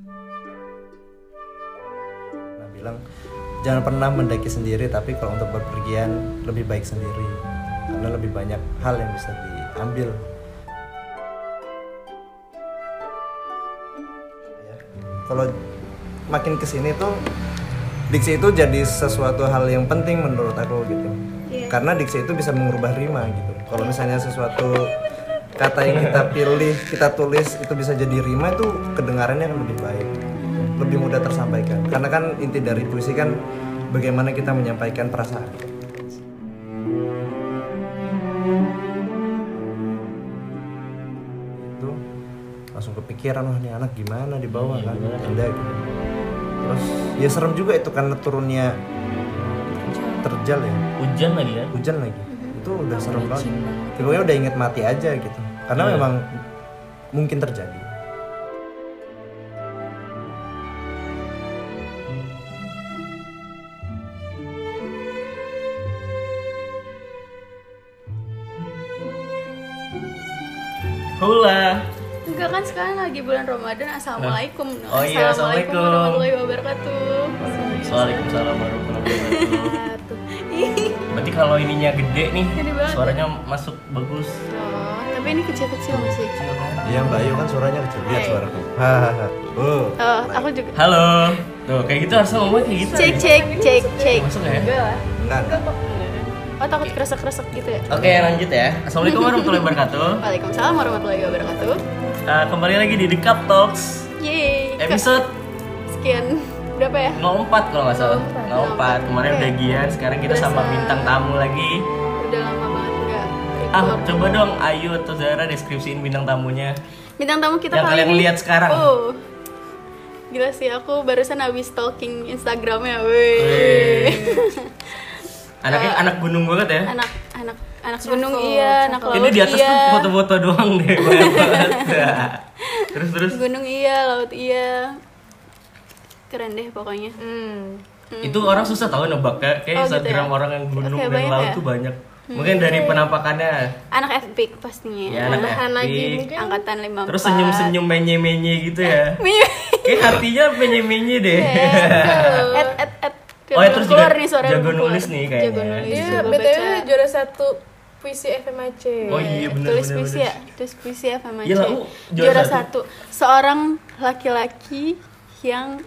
Nah, bilang jangan pernah mendaki sendiri tapi kalau untuk berpergian lebih baik sendiri karena lebih banyak hal yang bisa diambil Ya. kalau makin ke sini tuh diksi itu jadi sesuatu hal yang penting menurut aku gitu Iya. karena diksi itu bisa mengubah rima gitu kalau misalnya sesuatu kata yang kita pilih kita tulis itu bisa jadi rima itu kedengarannya akan lebih baik. Lebih mudah tersampaikan. Karena kan inti dari puisi kan bagaimana kita menyampaikan perasaan. Itu langsung kepikiran wah ini anak gimana di bawah kan? ada gitu. Terus ya serem juga itu karena turunnya terjal ya. Hujan lagi kan? hujan lagi. Itu udah serem banget. pokoknya udah inget mati aja gitu karena Iya. memang mungkin terjadi Hula. Enggak kan sekarang lagi bulan Ramadan. Assalamualaikum. Oh iya, Assalamualaikum. warahmatullahi wabarakatuh. Waalaikumsalam warahmatullahi wabarakatuh. Berarti kalau ininya gede nih, Gede suaranya masuk bagus. Tapi ini kecil-kecil masih. iya mbak Ayu kan suaranya kecil lihat Hai. suaraku hahaha oh Oh, aku juga. Halo. Tuh, kayak gitu harusnya ngomong kayak gitu. Cek cek cek cek. Masuk ya? enggak enggak Oh takut kresek-kresek gitu ya? Oke, lanjut ya. Assalamualaikum warahmatullahi wabarakatuh. Waalaikumsalam warahmatullahi wabarakatuh. Uh, kembali lagi di The Cup Talks Yeay. Episode sekian berapa ya? 04 kalau nggak salah. 04. Kemarin Oke. udah Gian, sekarang kita sama bintang tamu lagi. Ah, coba dong Ayu atau Zara deskripsiin bintang tamunya. Bintang tamu kita Yang kali kalian ini. lihat sekarang. Oh. Gila sih aku barusan habis stalking Instagramnya. Weh. Anaknya anak gunung banget ya. anak anak anak gunung iya, anak laut Ini di atas iya. tuh foto-foto doang deh. terus terus Gunung iya, laut iya. Keren deh pokoknya. itu orang susah tahu nebak kayak kayak Oh, gitu Instagram ya? orang yang gunung Oke, dan laut ya? tuh banyak. Mungkin dari penampakannya. Anak epic pastinya. Ya, anak epic. angkatan 54. Terus senyum-senyum menye-menye gitu ya. Menye. Kayak hatinya menye-menye deh. et et et. Oh, ya, terus juga nih suara jago nulis nih kayaknya. Jago nulis. Dia coba BTW juara satu puisi FMAC. Oh iya benar tulis benar. puisi ya tulis puisi apa macam Iya lah, uh, juara juara, satu. satu. seorang laki-laki yang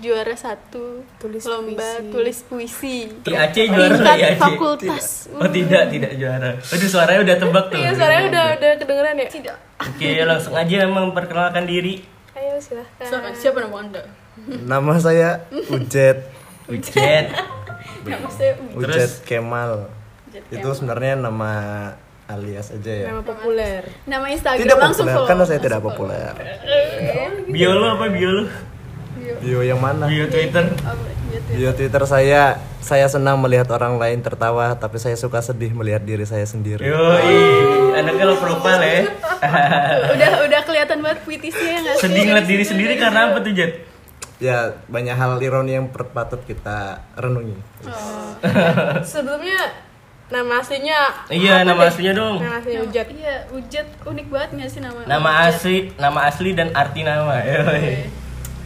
juara satu Tulis lomba puisi. tulis puisi IAC juara tingkat IAC. fakultas Oh tidak, tidak juara. Aduh suaranya udah tebak tuh. Iya, suaranya udah udah kedengeran ya? tidak Oke, langsung aja memperkenalkan diri. Ayo silahkan. siapa nama anda nama saya Ujet Ujet. nama saya Ujet Kemal Ujet itu sebenarnya nama alias aja ya Nama populer. nama instagram tidak langsung populer follow karena saya tidak populer Bio lu apa bio yang mana Bio Twitter. Oh, bio Twitter saya saya senang melihat orang lain tertawa tapi saya suka sedih melihat diri saya sendiri Yoi, anaknya lo profile ya. udah udah kelihatan banget puitisnya ya nggak sih Sedih ngeliat diri sendiri karena apa tuh Jet? ya banyak hal ironi yang patut kita renungi Sebelumnya nama aslinya Iya, nama deh? aslinya dong. Nama aslinya Ujat. iya ujet unik banget nggak sih nama Nama asli, nama asli dan arti nama. Yoi.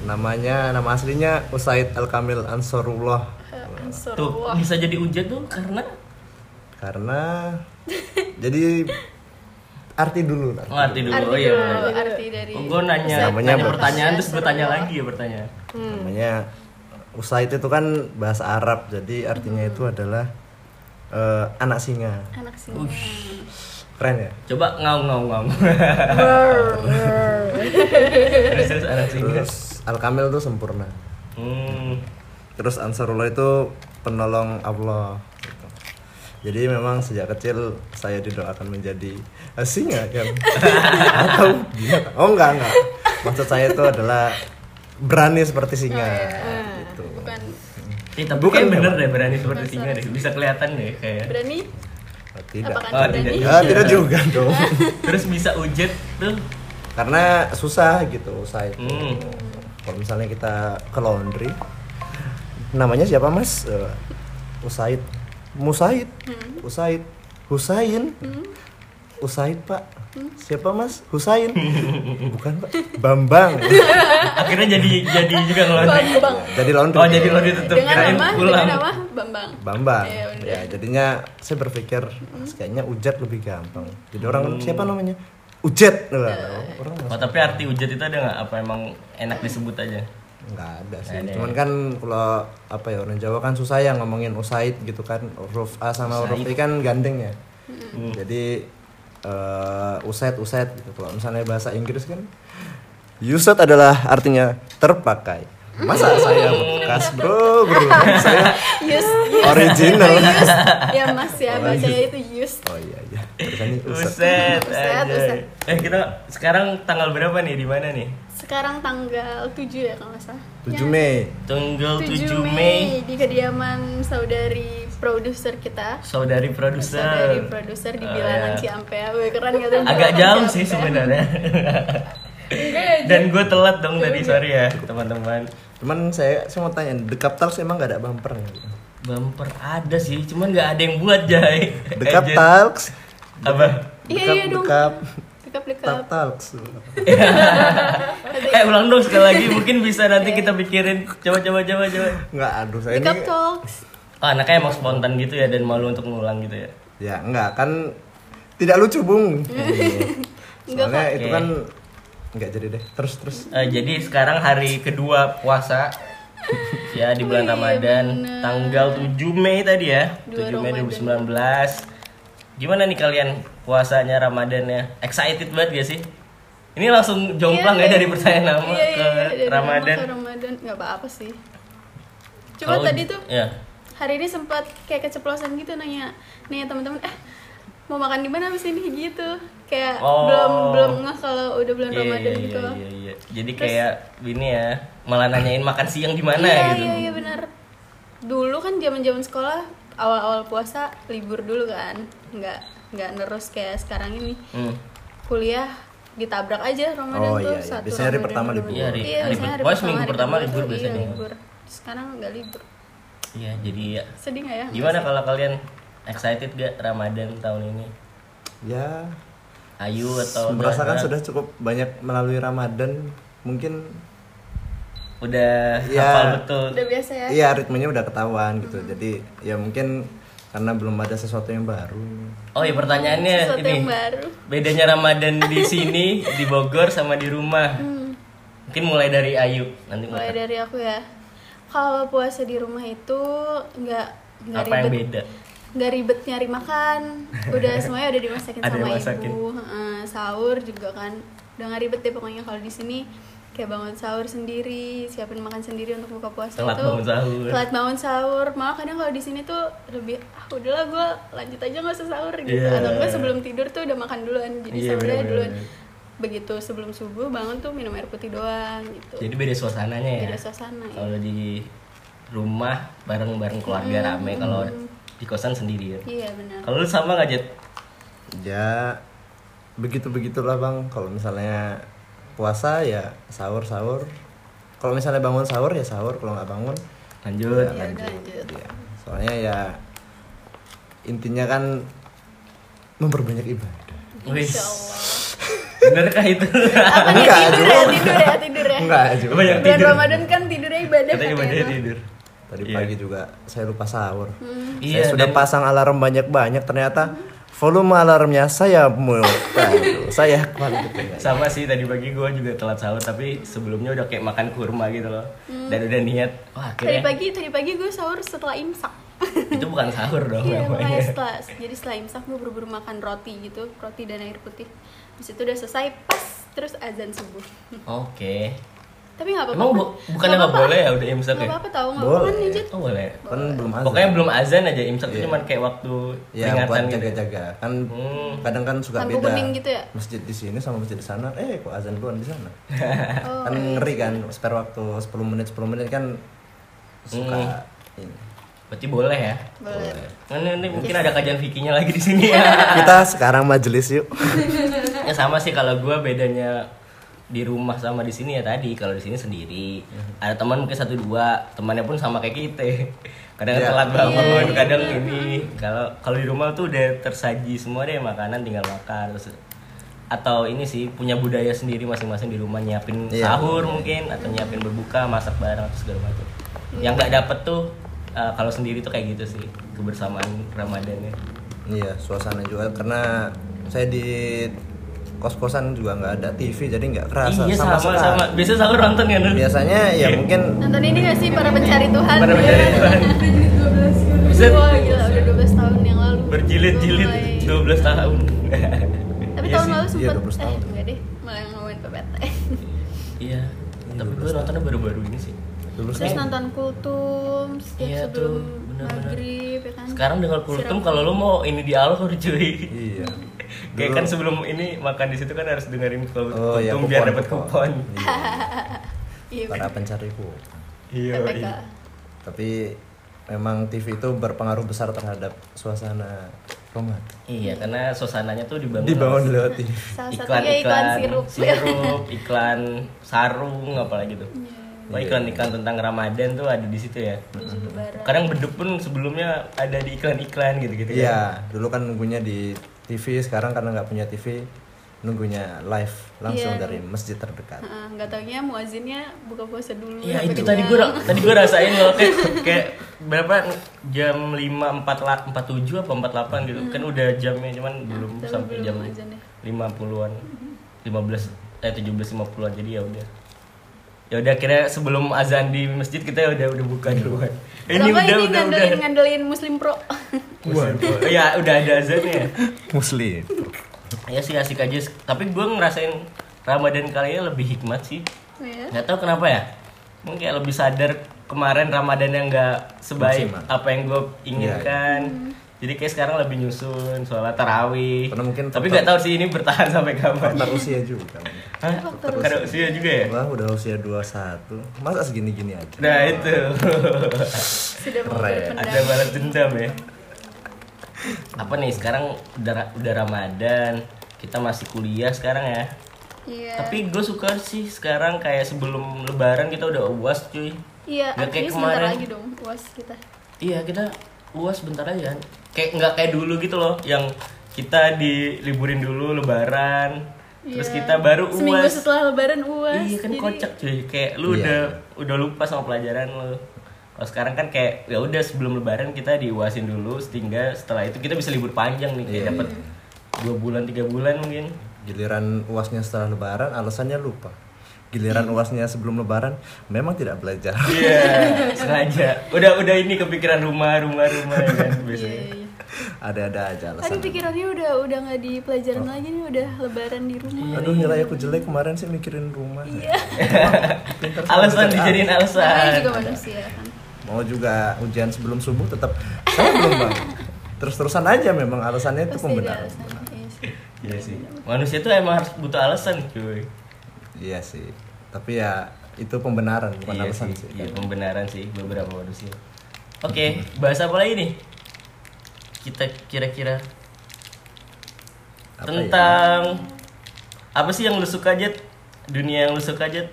Namanya nama aslinya Usaid Al Kamil Ansarullah Ansor. Tuh, bisa jadi Ujet tuh karena karena jadi arti dulu nanti. oh, arti dulu. arti Oh iya. dulu, benar. arti dari Oh, gue nanya, Namanya nanya apa? pertanyaan terus gue tanya lagi ya pertanyaan. namanya Usaid itu kan bahasa Arab jadi artinya itu adalah eh, anak singa anak sih keren ya Coba ngaung ngaung ngaung. terus terus anak singa. terus Al Kamil itu sempurna Hmm. terus Ansarullah itu penolong Allah gitu. jadi memang sejak kecil saya didoakan menjadi eh, singa kan atau gimana oh enggak enggak maksud saya itu adalah berani seperti singa gitu. bukan Eh, tapi Bukan bener memang. deh berani seperti singa deh. Bisa kelihatan deh kayak. berani Oh, tidak apakah Oh, berani tidak. ya tidak juga dong Terus bisa ujet tuh. karena susah gitu itu Hmm. Kalau misalnya kita ke laundry namanya siapa mas? Eh, Usaid. Musaid. Usaid. Husain. Usaid pak. Siapa mas? Husain. Bukan pak. Bambang. Akhirnya jadi jadi juga ngelontek. Bambang. jadi laundry. Oh, jadi laundry tetep. Dengan Kirain nama, pulang. dengan nama Bambang. Bambang. Iya, bener. ya jadinya saya berpikir kayaknya Ujat lebih gampang. Jadi orang siapa namanya Ujet orang Oh, tapi arti ujat itu ada nggak? Apa emang enak disebut aja? nggak ada sih. ada cuman kan kalau apa ya orang Jawa kan susah ya ngomongin usaid gitu kan. Huruf A sama huruf I kan gandeng ya. Jadi eh, usaid usaid gitu. Kalau misalnya bahasa Inggris kan used adalah artinya terpakai masa saya bekas bro bro saya Yus, Yus. Original. Yus. Ya mas ya, bacanya itu Yus. oh iya iya used Uset, Uset, anjay. uset. Eh kita sekarang tanggal berapa nih? Di mana nih? Sekarang tanggal 7 ya kalau nggak salah. 7 Ya, Mei Tanggal 7 7 Mei Mei. di kediaman saudari produser kita. Saudari Saudari produser. produser di Oh, Bilangan ya. Ciampea. Wih, keren nggak tuh? Agak jauh sih sebenarnya. Enggak Dan gue telat dong tadi sorry ya teman-teman. cuman saya saya mau tanya Dekap Talks emang gak ada bumper nggak? Bumper ada sih, cuman nggak ada yang buat Jai. Dekap Agent. Talks Apa? Iya, Dekap iya dong. Dekap Dekap Tap dekap. Talks Eh ulang dong sekali lagi, mungkin bisa nanti kita pikirin. Coba coba coba coba. nggak aduh saya Dekap ini talks. Oh, anaknya emang spontan gitu ya dan malu untuk ngulang gitu ya. ya enggak kan tidak lucu bung Enggak, soalnya Pak. itu kan nggak jadi deh terus terus Eh, jadi sekarang hari kedua puasa ya di bulan Wih, Ramadan bener. tanggal 7 Mei tadi ya Dua 7 Mei Ramadan. 2019 gimana nih kalian puasanya Ramadannya excited banget gak sih ini langsung jomplang Iya, ya dari iya. pertanyaan nama Iya, iya, ke iya, Ramadan ke Ramadan nggak apa-apa sih. Cuma Kalau- tadi tuh ya hari ini sempat kayak keceplosan gitu nanya nanya teman-teman eh mau makan di mana abis ini? Gitu. Kayak Oh. belum belum nggak kalau udah bulan Iya, Ramadan iya, gitu. iya, iya, iya. jadi kayak ini ya malah nanyain makan siang di mana iya gitu. iya iya benar. Dulu kan zaman zaman sekolah awal-awal puasa libur dulu kan. Nggak nggak nerus kayak sekarang ini. Hmm. kuliah ditabrak aja Ramadan Oh, tuh iya, iya. satu Biasanya hari Ramadan, pertama libur. Iya, hari- iya hari pertama hari pertama kedua libur. iya, biasanya. libur. Sekarang nggak libur. Iya jadi ya. Sedih nggak ya? Gimana kalau kalian excited gak Ramadan tahun ini? Ya. Ayu atau merasakan udah- sudah cukup banyak melalui Ramadan. Mungkin udah Ya. hafal betul. Udah biasa ya? Iya ritmenya udah ketahuan gitu. Jadi ya mungkin karena belum ada sesuatu yang baru. Oh ya pertanyaannya sesuatu ini. yang baru. Bedanya Ramadan di sini di Bogor sama di rumah? Mungkin mulai dari Ayu. Nanti mulai mulai dari aku ya. Kalau puasa di rumah itu nggak nggak apa yang ribet. beda nggak ribet nyari makan. Udah semuanya udah dimasakin sama yang masakin. ibu. Heeh, sahur juga kan. Udah nggak ribet deh pokoknya kalau di sini. Kayak bangun sahur sendiri siapin makan sendiri untuk buka puasa Telat itu bangun sahur. telat bangun sahur. Malah kadang kalau di sini tuh lebih ah udahlah gue lanjut aja nggak usah sahur gitu. Iya. atau gue sebelum tidur tuh udah makan duluan. Jadi Iya, sahurnya bener-bener. duluan. Begitu sebelum subuh bangun tuh minum air putih doang gitu. Jadi beda suasananya ya? Beda suasana ya. kalau di rumah bareng-bareng keluarga rame kalau di kosan sendiri. Ya iya benar. Kalau lu sama nggak Jet ya begitu begitulah bang. Kalau misalnya puasa ya sahur sahur kalau misalnya bangun sahur ya sahur. Kalau nggak bangun lanjut. Ya udah lanjut. ya. soalnya ya intinya kan memperbanyak ibadah. Wih, Insya Allah. benerkah itu? Apa nih Enggak, tidur juga. ya, tidur ya, tidur ya. enggak juga. Banyak Bulan tidur. Ramadan kan tidurnya ibadah katanya katanya ibadah tidur tadi Iya. pagi juga saya lupa sahur Iya, saya sudah dan- pasang alarm banyak-banyak ternyata volume alarmnya saya mau Aduh, saya sama sih tadi pagi gue juga telat sahur tapi sebelumnya udah kayak makan kurma gitu loh dan udah niat wah Tadi akhirnya pagi, tadi pagi gue sahur setelah imsak. itu bukan sahur dong Iya, namanya setelah, jadi setelah imsak gue buru-buru makan roti gitu, roti dan air putih. Habis itu udah selesai, pas terus azan subuh. oke Tapi nggak apa-apa. emang kan? bu bukannya nggak boleh ya udah imsak Nggak ya apa-apa tahu nggak Boleh. Jet. oh boleh kan belum azan pokoknya belum azan aja imsak itu Iya. cuman kayak waktu ya buat peringatan gitu jaga-jaga kan Hmm. kadang kan suka Lampu beda kuning gitu ya? masjid di sini sama masjid di sana eh kok azan duluan di sana Oh, kan ngeri kan spare waktu 10 menit 10 menit kan suka Hmm. ini berarti boleh ya boleh. Nah, ini, ini mungkin ada kajian fikinya lagi di sini ya kita sekarang majelis yuk ya sama sih kalau gue bedanya di rumah sama di sini ya tadi. Kalau di sini sendiri. Ada teman mungkin satu dua temannya pun sama kayak kita. Kadang Iya. telat bangun kadang ini. Kalau kalau di rumah tuh udah tersaji semua deh makanan tinggal makan terus atau ini sih punya budaya sendiri masing-masing di rumah nyiapin Iya. sahur mungkin atau nyiapin berbuka masak bareng atau segala macam. Yang nggak dapet tuh uh, kalau sendiri tuh kayak gitu sih kebersamaan ramadannya. Iya, suasana juga. Karena saya di kos-kosan juga nggak ada TV jadi nggak kerasa iya sama sekali. sama, biasa sahur nonton ya Nur? Biasanya ya mungkin Nonton ini gak sih para pencari Tuhan? Para pencari Tuhan. Buset. Wah gila udah 12 tahun yang lalu. berjilid-jilid Gua mulai- 12 tahun Tapi Iya tahun lalu Iya, sempet 12 tahun. Eh enggak deh, malah yang ngomongin PPT. iya tapi gue nontonnya baru-baru ini sih dulu Terus sih nonton kultum setiap Iya sebelum tuh, benar-benar. maghrib ya kan. sekarang dengan kultum kalau lo mau ini di alkohol cuy iya. Kayak Dulu- kan sebelum ini makan di situ kan harus dengerin kultum Oh, iya, biar kupon, dapat kupon. kupon. Iya. para pencari ku. Iya. Iya. Tapi memang TV itu berpengaruh besar terhadap suasana Ramadan. Iya, karena suasananya tuh dibangun Dibangun lewat TV. Iklan, satunya iklan sirup. sirup, iklan sarung apalagi tuh. Wah, iklan-iklan tentang Ramadan tuh ada di situ ya. Kadang beduk pun sebelumnya ada di iklan-iklan gitu-gitu kan. Iya, dulu kan nunggunya di TV, sekarang karena nggak punya TV, nunggunya live langsung Iya. dari masjid terdekat. Heeh, nggak taunya muazinnya buka puasa dulu. Iya itu tadi gue tadi gue rasain loh kayak kayak berapa jam lima empat empat tujuh apa empat delapan gitu kan udah jamnya cuman belum Tapi sampai belum jam ya. lima puluhan lima belas eh tujuh belas lima puluhan jadi ya udah ya udah kira sebelum azan di masjid kita udah udah buka duluan ini nggak udah ini udah udah ngandelin, ngandelin Muslim Pro. Waduh. ya udah ada azannya Muslim. ya sih asik aja tapi gue ngerasain Ramadan kali ini lebih hikmat sih ya. nggak tahu kenapa ya mungkin kayak lebih sadar kemarin Ramadan yang nggak sebaik Maksimal. apa yang gue inginkan jadi kayak sekarang lebih nyusun sholat tarawih Karena mungkin tapi faktor- nggak tahu sih ini bertahan sampai kapan Faktor usia juga. Hah? karena usia juga ya Wah, udah usia 21. Masa segini-gini aja? nah itu Sudah Keren. ada balas dendam ya apa nih sekarang udah udah Ramadan kita masih kuliah sekarang ya Iya. tapi gue suka sih sekarang kayak sebelum lebaran kita udah uas cuy Iya, Nggak kayak kemarin. lagi dong puas kita. Iya kita uas bentar aja. Kayak nggak kayak dulu gitu loh yang kita diliburin dulu lebaran terus Iya. kita baru Seminggu uas. setelah lebaran uas. Iya kan jadi- kocak cuy. Kayak lu Iya. udah udah lupa sama pelajaran lu. Kalau sekarang kan kayak ya udah sebelum lebaran kita diuasin dulu sehingga setelah itu kita bisa libur panjang nih kayak Iya. dapat dua bulan tiga bulan mungkin. Giliran uasnya setelah lebaran, alasannya lupa. Giliran uasnya sebelum lebaran, memang tidak belajar. Iya sengaja. Udah udah ini kepikiran rumah rumah rumah ya kan Iya, biasanya. iya. Ada-ada aja Tadi alasan. pikirannya udah udah nggak di pelajaran lagi nih, udah lebaran di rumah. Aduh nilai aku jelek kemarin sih mikirin rumah. Iya. Pinter Alasan dijadiin Namanya alasan. juga manusia kan. Mau juga ujian sebelum subuh tetap saya belum bang. Terus-terusan aja memang alasannya itu Pasti pembenaran. Iya sih. Iya sih. Manusia tuh emang harus butuh alasan, cuy. Iya sih. Tapi ya itu pembenaran bukan iya alasan sih. sih. Iya, pembenaran sih beberapa manusia. Oke, bahas apa lagi nih? Kita kira-kira Apa ya? tentang apa sih yang lu suka aja? Dunia yang lu suka aja?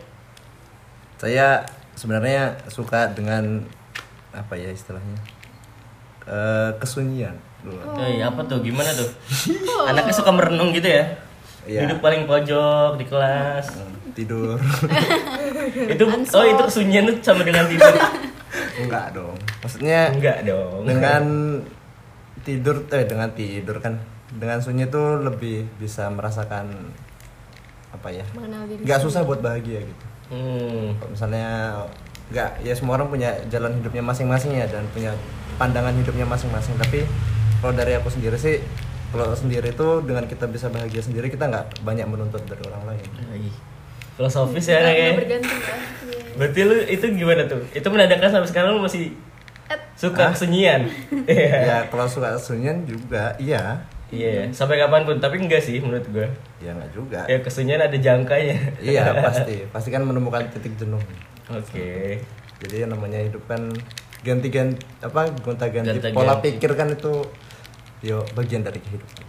Saya sebenarnya suka dengan apa ya istilahnya? Eh, kesunyian. Oh. iya, apa tuh? Gimana tuh? Oh. Anaknya suka merenung gitu ya? Iya. Duduk paling pojok di kelas. Tidur. itu oh itu kesunyian tuh sama dengan tidur. Enggak dong. Maksudnya Enggak dong. dengan tidur eh dengan tidur kan dengan sunyi tuh lebih bisa merasakan apa ya nggak susah buat bahagia gitu Hmm. Kalau misalnya nggak ya semua orang punya jalan hidupnya masing-masing ya dan punya pandangan hidupnya masing-masing tapi kalau dari aku sendiri sih kalau sendiri itu dengan kita bisa bahagia sendiri kita nggak banyak menuntut dari orang lain Filosofis ya bergantung kan. Iya. Berarti lu itu gimana tuh? Itu menandakan sampai sekarang lu masih suka kesunyian. Iya. ya kalau suka sunyian juga iya Iya, sampai kapan pun. Tapi enggak sih menurut gua. ya nggak juga Ya kesunyian ada jangkanya. iya pasti pasti kan menemukan titik jenuh Oke. jadi yang namanya hidup kan ganti-ganti apa gonta-ganti pola pikir kan itu yo bagian dari kehidupan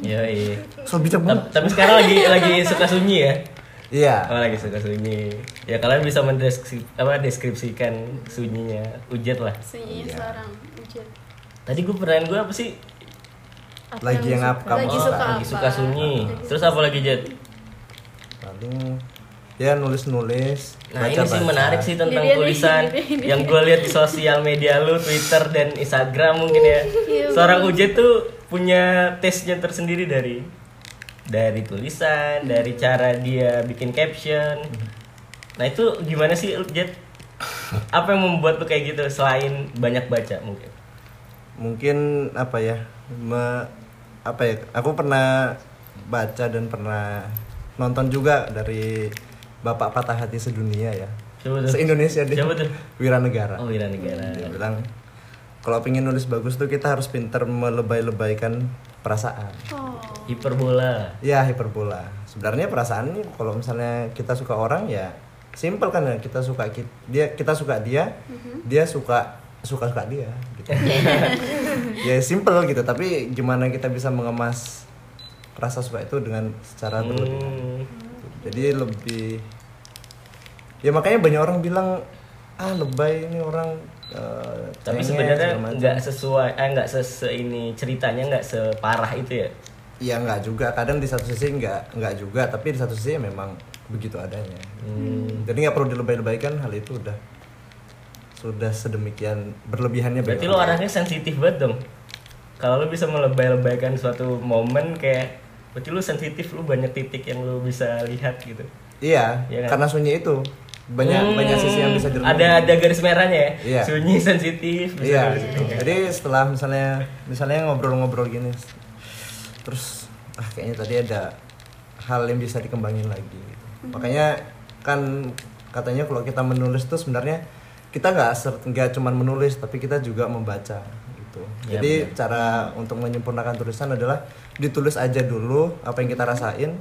Iya, iya. so bijak Ta- banget Tapi sekarang lagi lagi suka sunyi ya. Iya Oh lagi suka sunyi. Ya kalian bisa mendeskripsikan apa deskripsikan sunyinya Ujet lah. sunyinya Iya. seorang Ujet Tadi gue pertanyaan gue apa sih? Apa Lagi yang suka- apa kamu lagi suka? suka lagi apa? suka sunyi. Lagi Terus apa lagi Jet? paling ya nulis nulis Nah ini sih menarik sih tentang dia tulisan ini dia, ini yang gue lihat di sosial media lu, Twitter dan Instagram mungkin ya. Iya, Seorang Ujet tuh punya taste-nya tersendiri dari dari tulisan, dari cara dia bikin caption. Nah itu gimana sih Ujet? Apa yang membuat lu kayak gitu selain banyak baca mungkin? mungkin apa ya me- apa ya aku pernah baca dan pernah nonton juga dari bapak patah hati sedunia ya Siapa tuh? se Indonesia deh Siapa tuh? Wiranegara Oh Wiranegara. dia bilang kalau pengen nulis bagus tuh kita harus pintar melebay-lebaykan perasaan. Oh. Hiperbola. ya hiperbola. Sebenarnya perasaan ini kalau misalnya kita suka orang ya simple kan ya kita suka dia kita suka dia dia suka suka suka dia gitu. Ya simple gitu tapi gimana kita bisa mengemas rasa suka itu dengan secara berlebihan? Hmm. jadi lebih ya makanya banyak orang bilang ah lebay ini orang eh, Tapi sebenarnya segala macam." nggak sesuai, eh nggak sese ini ceritanya nggak separah itu ya. ya nggak juga kadang di satu sisi nggak nggak juga tapi di satu sisi ya memang begitu adanya Hmm. jadi nggak perlu dilebay-lebaykan hal itu udah sudah sedemikian berlebihannya Berarti lo orang. orangnya sensitif banget dong. Kalau lo bisa melebay-lebaykan suatu momen kayak berarti lo sensitif, lo banyak titik yang lo bisa lihat gitu. iya Iya kan? karena sunyi itu banyak Hmm, banyak sisi yang bisa direnungi Ada ada garis merahnya ya. Iya. Sunyi sensitif. bisa Iya, jadi setelah misalnya misalnya ngobrol-ngobrol gini, terus ah kayaknya tadi ada hal yang bisa dikembangin lagi. gitu. Makanya kan katanya kalau kita menulis tuh sebenarnya kita nggak nggak cuman menulis tapi kita juga membaca gitu. Iya, Jadi cara untuk menyempurnakan tulisan adalah ditulis aja dulu apa yang kita rasain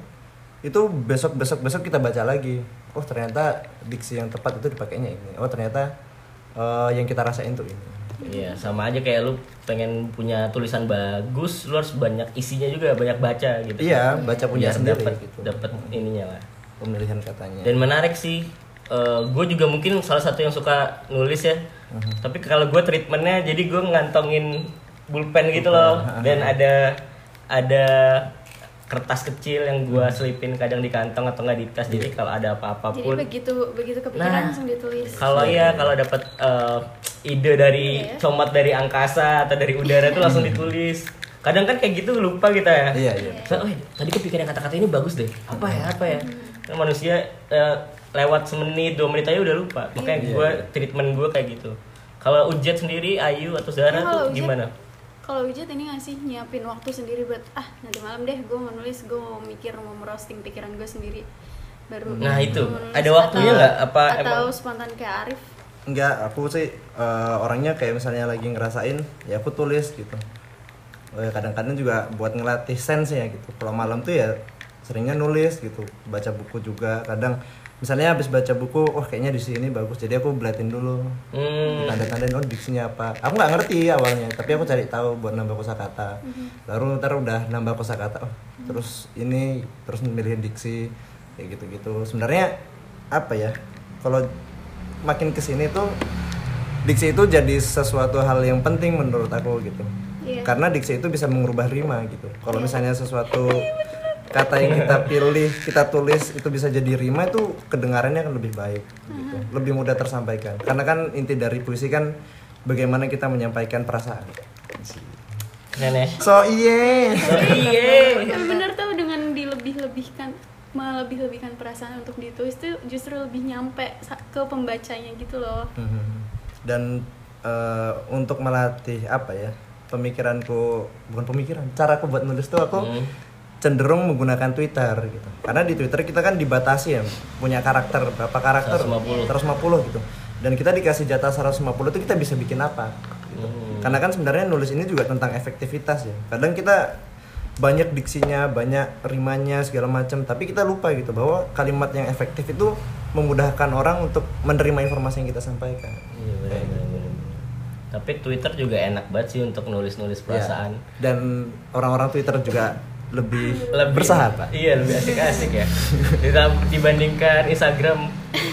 itu besok besok besok kita baca lagi oh ternyata diksi yang tepat itu dipakainya ini oh ternyata eh, yang kita rasain tuh ini Iya, sama aja kayak lu pengen punya tulisan bagus, lu harus banyak isinya juga, banyak baca gitu. Iya, baca punya Biar sendiri dapet, gitu. dapet ininya lah. pemilihan katanya Dan menarik sih, gue juga mungkin salah satu yang suka nulis ya. Tapi kalau gue treatmentnya, jadi gue ngantongin pulpen gitu loh, dan ada ada kertas kecil yang gue selipin kadang di kantong atau nggak di tas. Jadi kalau ada apa-apa jadi pun, begitu begitu kepikiran Nah, langsung ditulis kalau ya kalau dapat eh, ide dari Iya. comot dari angkasa atau dari udara itu langsung ditulis. Kadang kan kayak gitu lupa kita ya. iya iya So, oh, tadi kepikiran kata-kata ini bagus deh. Apa ya? Apa ya? Kan manusia eh, lewat semenit, dua menit aja udah lupa. Makanya Iya. gue treatment gue kayak gitu. Kalau Ujet sendiri, Ayu atau Zara Ya, kalau tuh Ujet- gimana? Kalau Ujat ini ngasih nyiapin waktu sendiri buat ah nanti malam deh gue mau nulis gue mau mikir mau merosting pikiran gue sendiri. Baru Nah, itu. Ada waktunya nggak? Apa atau emang- spontan kayak Arif? Enggak aku sih eh, orangnya kayak misalnya lagi ngerasain ya aku tulis gitu. Eh, kadang-kadang juga buat ngelatih sense ya gitu. Kalau malam tuh ya seringnya nulis gitu baca buku juga. Kadang misalnya habis baca buku wah kayaknya di sini bagus jadi aku belatin dulu. Hmm, tanda-tandain oh diksinya apa? Aku nggak ngerti awalnya tapi aku cari tahu buat nambah kosakata. Baru ntar udah nambah kosakata oh terus ini terus memilih diksi kayak gitu-gitu. Sebenarnya apa ya kalau makin ke sini tuh diksi itu jadi sesuatu hal yang penting menurut aku gitu. Iya. karena diksi itu bisa mengubah rima gitu. Kalau misalnya sesuatu kata yang kita pilih kita tulis itu bisa jadi rima itu kedengarannya akan lebih baik gitu lebih mudah tersampaikan karena kan inti dari puisi kan bagaimana kita menyampaikan perasaan ya. so iye iya. Tapi bener tuh dengan dilebih-lebihkan melebih-lebihkan perasaan untuk ditulis tuh justru lebih nyampe ke pembacanya gitu loh Mhm. dan eh, untuk melatih apa ya pemikiranku bukan pemikiran caraku buat nulis tuh aku Hmm. Cenderung menggunakan Twitter gitu karena di Twitter kita kan dibatasi ya punya karakter berapa karakter 150. 150 gitu dan kita dikasih jatah 150 itu kita bisa bikin apa gitu. Hmm. karena kan sebenarnya nulis ini juga tentang efektivitas ya kadang kita banyak diksinya banyak rimanya segala macam tapi kita lupa gitu bahwa kalimat yang efektif itu memudahkan orang untuk menerima informasi yang kita sampaikan Iya, bener. Tapi Twitter juga enak banget sih untuk nulis-nulis Ya. perasaan. dan orang-orang Twitter juga lebih, lebih bersahabat. Iya, lebih asik-asik ya. Dibandingkan Instagram.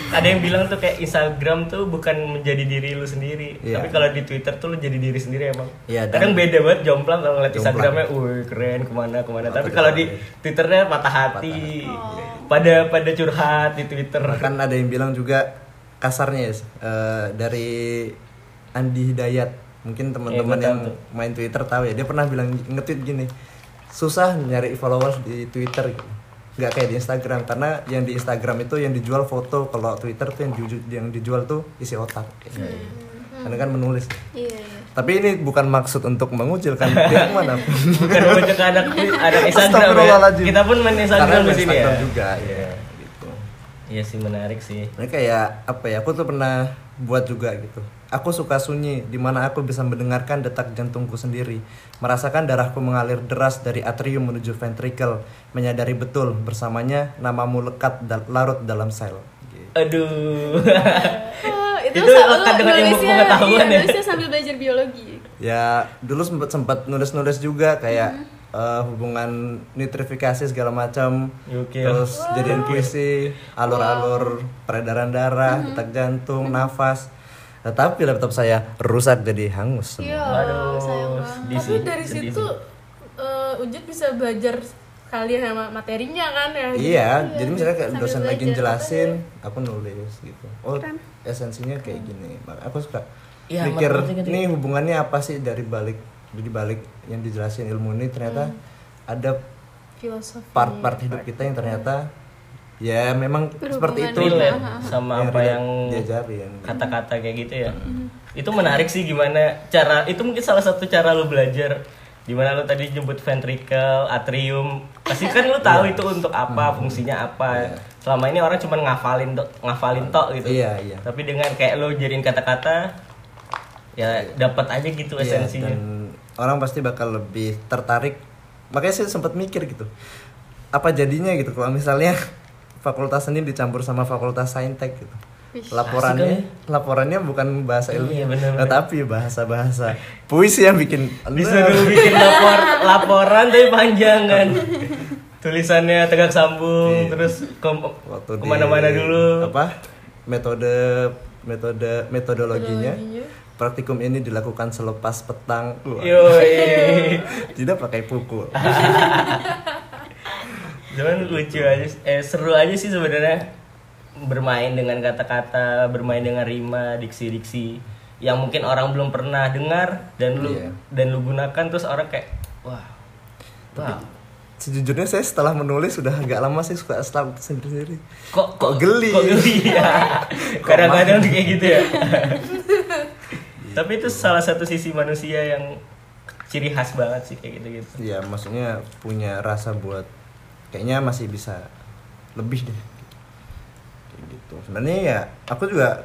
Ada yang bilang tuh kayak Instagram tuh bukan menjadi diri lu sendiri, Iya. tapi kalau di Twitter tuh lu jadi diri sendiri emang. Iya, dan- Kadang beda banget jomplang kalau ngeliat Jomplang. Instagramnya, wih keren ke mana ke mana. Tapi kalau di hati. Twitternya patah hati, pada pada curhat di Twitter. Bahkan ada yang bilang juga kasarnya ya, eh, dari Andi Hidayat. Mungkin teman-teman gua yang tahu tuh. main Twitter tahu ya. Dia pernah bilang nge-tweet gini. Susah nyari followers di Twitter gitu. Nggak kayak di Instagram karena yang di Instagram itu yang dijual foto, kalau Twitter tuh yang, dijual, yang dijual tuh isi otak. Karena kan menulis. Iya, iya. Tapi ini bukan maksud untuk mengucilkan pihak mana. Bukan bocah anak anak Instagram ya. Kita pun main Karena Instagram di sini ya. Juga ya. Gitu. Iya sih menarik sih. Ini kayak apa ya? Aku tuh pernah buat juga gitu. Aku suka sunyi, di mana aku bisa mendengarkan detak jantungku sendiri, merasakan darahku mengalir deras dari atrium menuju ventricle, menyadari betul bersamanya namamu lekat dal- larut dalam sel. Gitu. Aduh. Oh, itu, Itu lekat dengan ilmu pengetahuan iya, ya? nulisnya sambil belajar biologi. Ya dulu sempat sempat nulis-nulis juga kayak eh, hubungan nitrifikasi segala macam, terus jadiin puisi, alur-alur peredaran darah, detak jantung, nafas. Tetapi laptop saya rusak jadi hangus. semua. Iya, Aduh, sayang banget. sedih Tapi sih, dari sedih situ eh, Ujit bisa belajar kalian sama materinya kan ya. Iya, jadi misalnya kayak dosen lagi jelasin, aku nulis gitu. Oh, esensinya kayak gini. Mak- Aku suka Iya, mikir nih hubungannya apa sih dari balik di balik yang dijelasin ilmu ini ternyata ada Filosofi. part-part hidup kita yang ternyata ya memang seperti itu. Relate sama apa relate yang diajarin. kata-kata kayak gitu ya. Itu menarik sih gimana cara itu mungkin salah satu cara lu belajar. Gimana lu tadi nyebut ventricle atrium. Pasti kan lu tahu itu untuk apa fungsinya apa. Selama ini orang cuma ngafalin tok ngafalin tok gitu. Iya, iya. tapi dengan kayak lu jadiin kata-kata ya dapat aja gitu Iya, esensinya. dan orang pasti bakal lebih tertarik. Makanya saya sempat mikir gitu. Apa jadinya gitu kalau misalnya fakultas seni dicampur sama fakultas saintek gitu. Laporannya laporannya bukan bahasa Iya, ilmiah, bener-bener. tetapi bahasa-bahasa puisi yang bikin disuruh bikin lapor laporan tapi panjang kan tulisannya tegak sambung terus ke, ke mana-mana dulu apa metode metode metodologinya praktikum ini dilakukan selepas petang tidak pakai pukul Cuman lucu aja, eh seru aja sih sebenarnya bermain dengan kata-kata, bermain dengan rima, diksi-diksi yang mungkin orang belum pernah dengar dan lu Iya. dan lu gunakan terus orang kayak wah. Wah. sejujurnya saya setelah menulis sudah agak lama sih suka start sendiri-sendiri Kok Kok geli? Kok geli ya. Kadang-kadang kayak gitu ya. Tapi itu salah satu sisi manusia yang ciri khas banget sih kayak gitu-gitu. ya maksudnya punya rasa buat kayaknya masih bisa lebih deh. Kayak gitu. Sebenarnya ya aku juga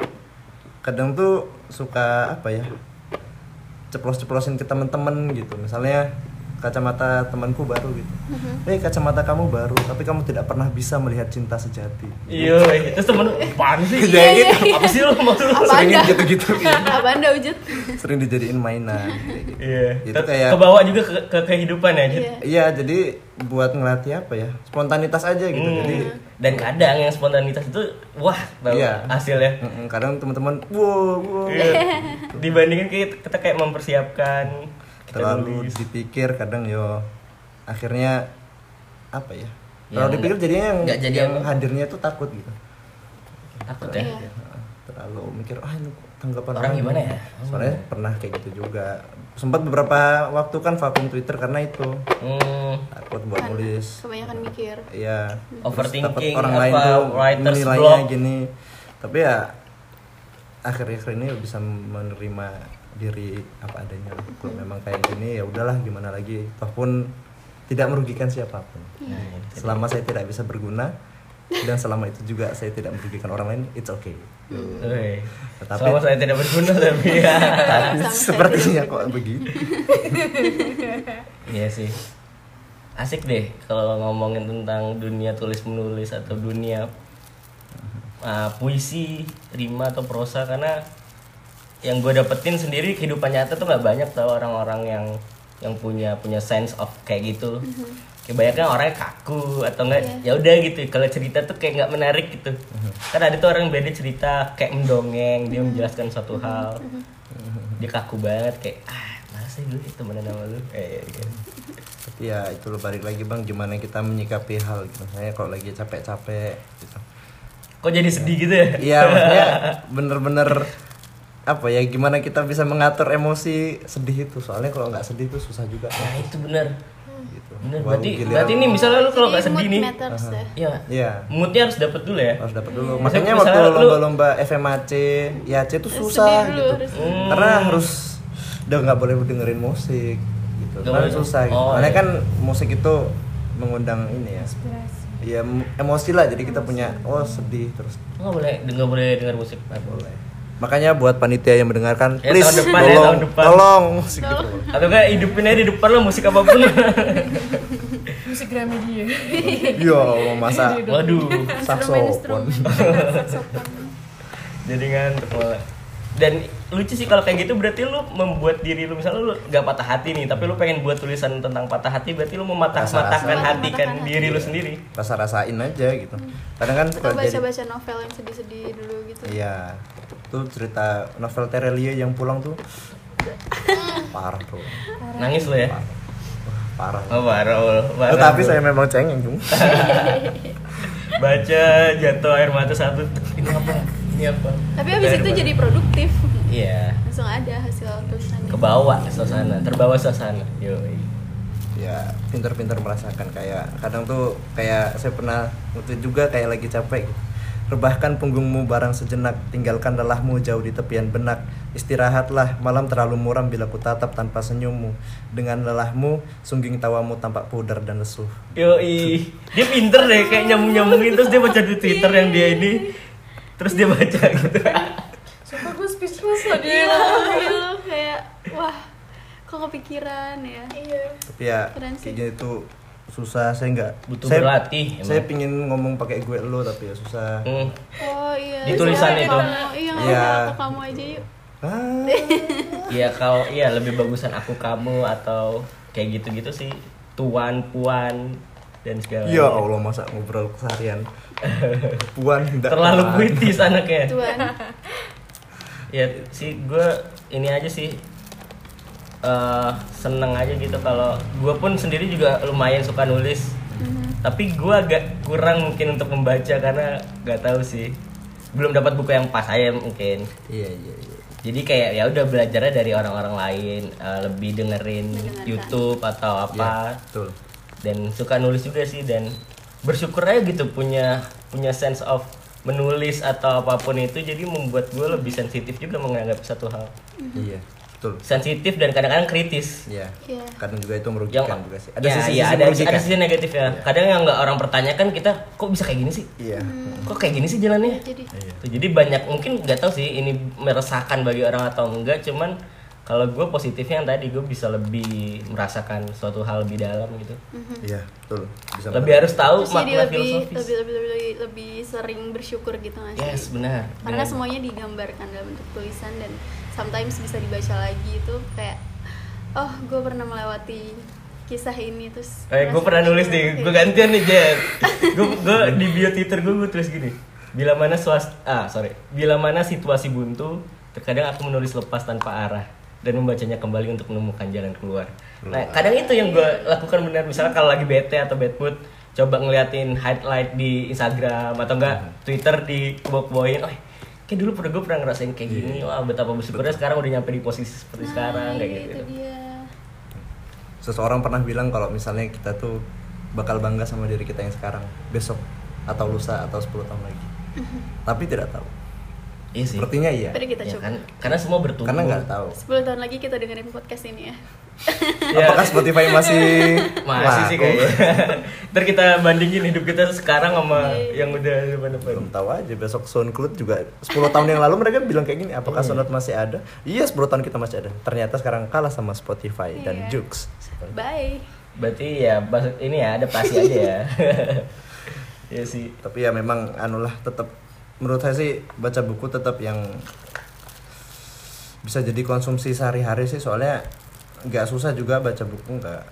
kadang tuh suka apa ya ceplos-ceplosin ke teman-teman gitu. Misalnya kacamata temanku baru gitu eh kacamata kamu baru tapi kamu tidak pernah bisa melihat cinta sejati Iya, terus temen lu, apaan sih? Iya, gitu. Apa sih lu mau lu? sering gitu-gitu Apa anda wujud? sering dijadiin mainan gitu. Iya, itu Ke- kayak kebawa juga ke, ke kehidupan ya? Iya. iya jadi buat ngelatih apa ya spontanitas aja gitu Hmm. jadi Dan kadang yang spontanitas itu, wah, tahu Iya. hasilnya. Mm-mm, kadang teman-teman wow, wow Iya. Dibandingin kita, kita kayak mempersiapkan, terlalu nulis. dipikir kadang yo akhirnya apa ya Ya, kalau dipikir jadinya yang jadi yang apa. hadirnya tuh takut gitu Takut ya. Iya. terlalu mikir ah ini tanggapan Orang gimana ya? soalnya pernah kayak gitu juga sempat beberapa waktu kan vakum Twitter karena itu Hmm, takut buat nulis Kebanyakan mikir. Iya. Overthinking, Terus takut orang apa, lain tuh writer's menilainya block. gini. Tapi ya akhir-akhir ini bisa menerima diri apa adanya. Kalau memang kayak gini ya udahlah gimana lagi. Walaupun tidak merugikan siapa pun. Iya. Selama saya tidak bisa berguna dan selama itu juga saya tidak merugikan orang lain, it's okay. Woi. Tetapi- Selama saya tidak berguna tapi ya. Tapi sepertinya kok begitu. Iya sih. Asik deh kalau ngomongin tentang dunia tulis menulis atau dunia uh, puisi, rima atau prosa karena yang gue dapetin sendiri kehidupan nyata tuh nggak banyak tau orang-orang yang yang punya punya sense of kayak gitu. kebanyakan orangnya kaku atau enggak Iya. ya udah gitu. Kalau cerita tuh kayak nggak menarik gitu. Kan ada tuh orang beda cerita kayak mendongeng dia menjelaskan suatu hal. Dia kaku banget kayak ah masa sih gue temenan sama lu? Eh gitu. Tapi ya itu lo balik lagi bang gimana kita menyikapi hal gitu. Misalnya kalau lagi capek-capek gitu. Kok jadi sedih gitu ya? Iya maksudnya bener-bener apa ya gimana kita bisa mengatur emosi sedih itu soalnya kalau nggak sedih itu susah juga nah itu bener gitu. bener Wah, berarti giliran berarti ini misalnya lu kalau nggak sedih nih matters ya. ya Iya moodnya harus dapet dulu ya harus dapat dulu. Hmm. Makanya Misalnya waktu lu- lomba-lomba FMAC, IAC itu susah Sedih dulu, gitu. harus Hmm. Karena harus udah nggak boleh dengerin musik gitu. Karena boleh. susah gitu. Oh, Karena iya. kan musik itu mengundang ini ya. Ya em- emosi lah. Jadi kita punya oh sedih terus nggak boleh nggak boleh dengar musik nggak boleh. Makanya buat panitia yang mendengarkan, Ya, please tahun depan ya, tolong, tahun depan. tolong. Musik gitu. atau enggak hidupin aja di depan lo musik apa pun. Musik Gramedia. Iya, mau masa? Waduh. Saksofon. jadi ngantuk malah dan lucu sih kalau kayak gitu berarti lu membuat diri lu misalnya lu gak patah hati nih tapi lu pengen buat tulisan tentang patah hati berarti lu mematah-matahkan Rasa-rasa. hati kan diri lu sendiri Rasa-rasain aja gitu. Kadang kan Atau kalau jadi baca-baca novel yang sedih-sedih dulu gitu. Iya. Itu cerita novel Terelia yang pulang tuh parah tuh. nangis lo ya Parah. oh parah oh, parah. Tapi saya memang cengeng, baca jatuh air mata satu ini apa apa Tapi habis air itu jadi produktif. iya Langsung ada hasil tulisannya. ke bawah suasana terbawa suasana yoi ya pintar-pintar merasakan kayak kadang tuh kayak saya pernah waktu itu juga kayak lagi capek gitu. Rebahkan punggungmu barang sejenak, tinggalkan lelahmu jauh di tepian benak. Istirahatlah, malam terlalu muram bila ku tatap tanpa senyummu. Dengan lelahmu, sungging tawamu tampak pudar dan lesuh. Yoi, dia pinter deh kayak nyambung nyambungin terus dia baca di Twitter yang dia ini, terus dia baca gitu. sumpah gue speechless loh dia Iya, iya, kayak wah, kok kepikiran ya. iya Tapi ya Keren sih. kayak gini tuh susah saya nggak Butuh saya, berlatih, emang. Saya pingin ngomong pakai gue lo tapi ya susah. Hmm. Oh iya. Di tulisan Kamu- itu. Iya, Iya. aku kamu aja yuk. Ah, Iya kalau iya lebih bagusan aku kamu atau kayak gitu-gitu sih tuan puan dan segala. ya. Allah masa ngobrol keseharian. Puan tidak Terlalu tahan. puitis anaknya. Tuan. ya sih gue ini aja sih eh seneng aja gitu kalau gue pun sendiri juga lumayan suka nulis tapi gue agak kurang mungkin untuk membaca karena nggak tahu sih belum dapat buku yang pas saya mungkin Iya iya iya. jadi kayak ya udah belajarnya dari orang-orang lain eh, lebih dengerin Mendengarkan. YouTube atau apa betul. Dan suka nulis juga sih dan bersyukur aja gitu punya punya sense of menulis atau apa pun itu jadi membuat gue lebih sensitif juga menganggap satu hal Iya, betul. sensitif dan kadang-kadang kritis Iya. Iya. Kadang juga itu yang merugikan juga sih. Ada ya, sisi-sisi ya, ada merugikan. ada sisi negatifnya kadang yang nggak orang pertanyakan kita kok bisa kayak gini sih Iya. kok kayak gini sih jalannya Jadi Iya. Tuh, jadi banyak mungkin nggak tahu sih ini meresahkan bagi orang atau enggak cuman kalau gue positifnya yang tadi gue bisa lebih merasakan suatu hal lebih dalam gitu Iya, betul. Bisa lebih harus tahu terus jadi makna lebih, filosofis lebih lebih lebih lebih sering bersyukur gitu nggak sih? yes benar Karena Dengan- semuanya digambarkan dalam bentuk tulisan dan sometimes bisa dibaca lagi itu kayak oh gue pernah melewati kisah ini terus Eh, gue pernah nulis nih, gue gantian nih Jen. Gue gue di bio Twitter gue gue tulis gini. Bila mana suas ah sorry, bila mana situasi buntu, terkadang aku menulis lepas tanpa arah dan membacanya kembali untuk menemukan jalan keluar. Nah, kadang itu yang gue lakukan benar. Misalnya kalau lagi bete atau bad mood, coba ngeliatin highlight di Instagram atau enggak Twitter di kebawain, oh kayak dulu pernah gue pernah ngerasain kayak gini, wah betapa bersyukurnya sekarang udah nyampe di posisi seperti Nah, sekarang kayak itu gitu. dia Seseorang pernah bilang kalau misalnya kita tuh bakal bangga sama diri kita yang sekarang, besok atau lusa atau 10 tahun lagi. Tapi tidak tahu. Iya sih. Sepertinya iya. Mari kita Ya coba kan, karena semua bertumbuh. Karena nggak tahu. 10 tahun lagi kita dengerin podcast ini ya Ya. Apakah Spotify masih Masih sih kayaknya. Ntar kita bandingin hidup kita sekarang sama Iya. yang udah depan-depan. Belum tahu aja besok SoundCloud juga 10 tahun yang lalu mereka bilang kayak gini, apakah Iya. SoundCloud masih ada? Iya, 10 tahun kita masih ada. Ternyata sekarang kalah sama Spotify dan Iya. Joox. bye Berarti ya ini ya adaptasi aja ya. Iya sih. Tapi ya memang anulah tetap menurut saya sih baca buku tetap yang bisa jadi konsumsi sehari-hari sih. Soalnya nggak susah juga baca buku nggak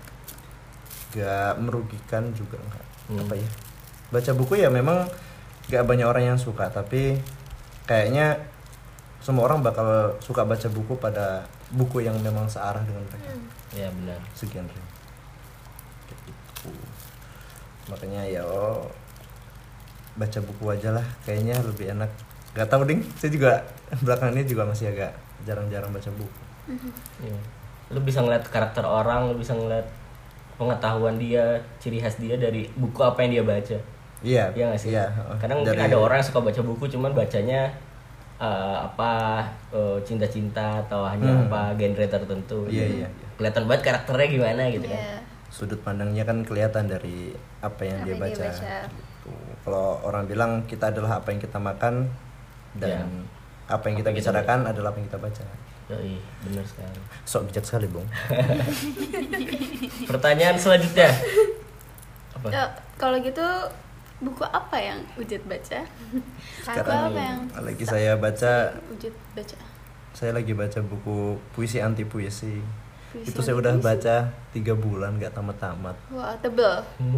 gak merugikan juga enggak Hmm. apa ya. Baca buku ya memang gak banyak orang yang suka tapi kayaknya semua orang bakal suka baca buku pada buku yang memang searah dengan mereka. Ya benar. Sekian gitu. makanya ya oh, baca buku aja lah kayaknya lebih enak gak tahu ding saya juga belakangan ini juga masih agak jarang-jarang baca buku Iya. lu bisa ngeliat karakter orang lu bisa ngeliat pengetahuan dia ciri khas dia dari buku apa yang dia baca iya Iya gak sih? iya Kadang mungkin Dari- ada orang yang suka baca buku cuman bacanya eh, apa eh, cinta-cinta atau hanya Hmm. apa genre tertentu. Iya, Jadi iya. Kelihatan banget karakternya gimana gitu kan. Iya. sudut pandangnya kan kelihatan dari apa yang Apa dia yang dia baca, baca. Gitu. Kalau orang bilang kita adalah apa yang kita makan dan Iya. apa yang kita Apa yang kita bicarakan adalah apa yang kita baca Yoi, bener sekali. sok bijak sekali bung Pertanyaan selanjutnya. Apa? Ya, kalau gitu buku apa yang Ujit baca? Sekarang apa yang lagi saya baca Ujit baca? saya lagi baca buku puisi anti puisi Puisi itu saya udah puisi? baca tiga bulan nggak tamat-tamat Wah, tebel.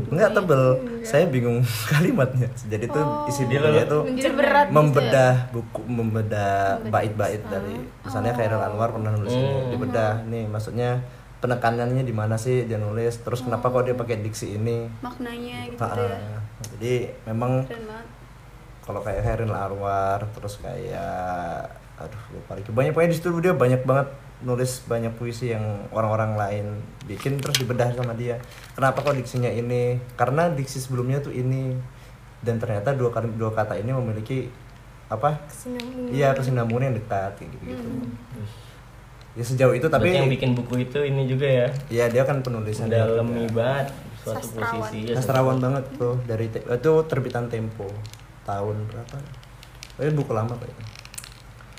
nggak tebel saya bingung kalimatnya jadi itu Oh. isi Dia bukunya tuh berat gitu ya? membedah buku membedah bait-bait dari misalnya Khairul Anwar pernah nulis ini Hmm. dibedah nih maksudnya penekanannya di mana sih dia nulis terus kenapa kok dia pakai diksi ini maknanya gitu Ah, ya. ah. jadi memang kalau kayak Herin Anwar terus kayak aduh lupa lagi banyak pokoknya di situ dia banyak banget nulis banyak puisi yang orang-orang lain bikin terus dibedah sama dia kenapa kok diksinya ini karena diksi sebelumnya tuh ini dan ternyata dua kali dua kata ini memiliki apa Kesinambungan. iya kesinambungan yang dekat kayak gitu gitu ya sejauh itu Tapi tapi yang bikin buku itu ini juga ya. ya dia kan penulisan Dalemi banget suatu Sastrawan. posisi ya. sastrawan banget tuh dari te- itu terbitan Tempo tahun berapa? Oh, buku lama kayaknya.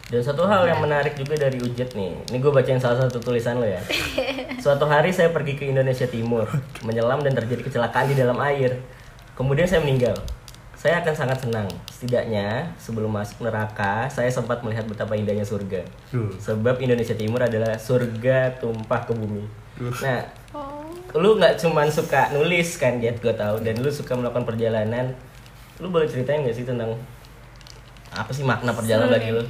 Dan satu hal yang menarik juga dari Ujet nih, ini gue bacain salah satu tulisan lo ya. Suatu hari saya pergi ke Indonesia Timur, menyelam dan terjadi kecelakaan di dalam air. Kemudian saya meninggal. Saya akan sangat senang. Setidaknya sebelum masuk neraka, saya sempat melihat betapa indahnya surga. Sebab Indonesia Timur adalah surga tumpah ke bumi. Nah, Oh. lu nggak cuman suka nulis kan, Jet, gue tahu, dan lu suka melakukan perjalanan. Lu boleh ceritain gak sih tentang apa sih makna perjalanan bagi lu?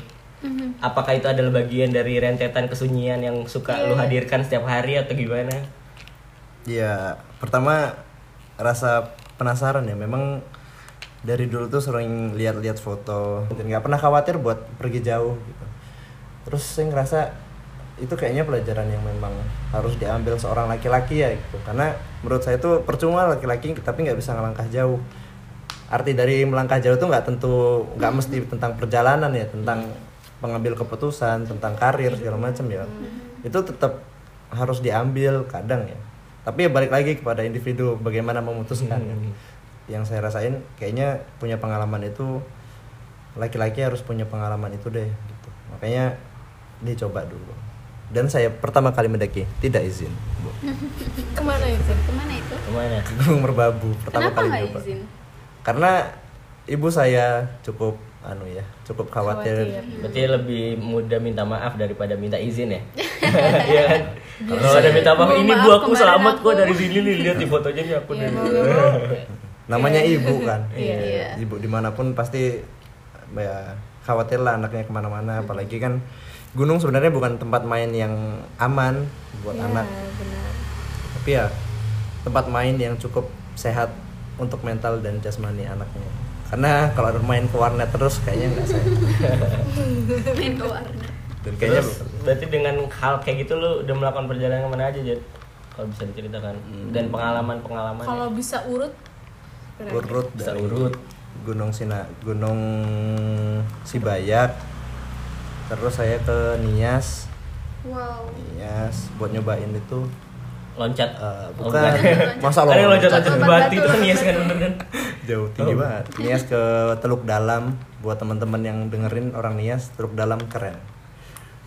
Mhm. Apakah itu adalah bagian dari rentetan kesunyian yang suka lu hadirkan setiap hari atau gimana? Iya, pertama rasa penasaran ya. Memang dari dulu tuh sering lihat-lihat foto dan nggak pernah khawatir buat pergi jauh gitu. Terus saya ngerasa itu kayaknya pelajaran yang memang harus diambil seorang laki-laki ya gitu. Karena menurut saya itu percuma laki-laki tapi nggak bisa ngelangkah jauh. Arti dari melangkah jauh tuh nggak tentu nggak mesti tentang perjalanan ya, tentang pengambil keputusan, tentang karir segala macam ya. Itu tetap harus diambil kadang ya. Tapi ya balik lagi kepada individu bagaimana memutuskan. ya. Yang saya rasain kayaknya punya pengalaman itu laki-laki harus punya pengalaman itu deh gitu. Makanya dicoba dulu. Dan saya pertama kali mendaki tidak izin. Bu. Ke mana itu? Ke mana itu? Ke mana? Ke Gunung Merbabu pertama Kenapa kali nyoba. izin? Karena ibu saya cukup anu ya, cukup khawatir. Khawatir. Berarti lebih mudah minta maaf daripada minta izin ya? Iya kan? Kalau ada minta maaf, ini bu aku selamat aku." kok dari sini nih lihat di fotonya nih aku Iya, dari mau. Namanya ibu kan. Iya. Iya. Ibu di mana pun pasti ya khawatir lah anaknya ke mana-mana. Apalagi kan gunung sebenarnya bukan tempat main yang aman buat Ya, anak. benar. Tapi ya tempat main yang cukup sehat untuk mental dan jasmani anaknya. Karena kalau main ke warnet terus kayaknya nggak sehat. Main ke warnet. Dan kayaknya Terus berarti dengan hal kayak gitu lu udah melakukan perjalanan ke mana aja Jet? Kalau bisa diceritakan dan pengalaman-pengalaman Kalau bisa urut berarti. urut bisa dari urut. Gunung Sina, Gunung Sibayak. Terus saya ke Nias, Wow. Nias buat nyobain itu loncat eh, Oh, bukan masa Ada yang lo loncat-loncat Lompat batu itu kan yes kan bener kan? jauh tinggi banget. Nias ke Teluk Dalam buat teman-teman yang dengerin orang Nias Teluk Dalam keren.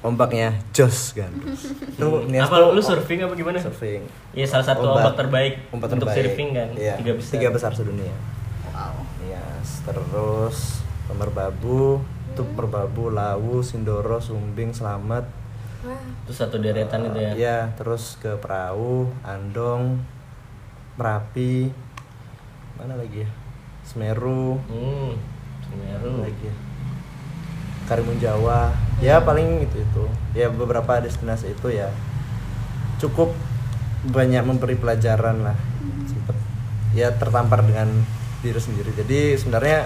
Ombaknya jos kan. Itu Nias Apa lu surfing apa gimana? surfing. Iya salah satu ombak, terbaik ombak untuk terbaik. surfing kan. Iya, Tiga besar. tiga besar sedunia. Wow. Nias terus Merbabu, tuh Merbabu, Lawu, Sindoro, Sumbing, Selamat. Itu satu deretan itu ya. Iya, terus ke Perahu, Andong, Merapi. Mana lagi ya? Semeru. Hmm. Semeru. lagi ya? Karimun Jawa. Ya paling itu itu. Ya beberapa destinasi itu ya. Cukup banyak memberi pelajaran lah. Sempet. Ya tertampar dengan diri sendiri. Jadi sebenarnya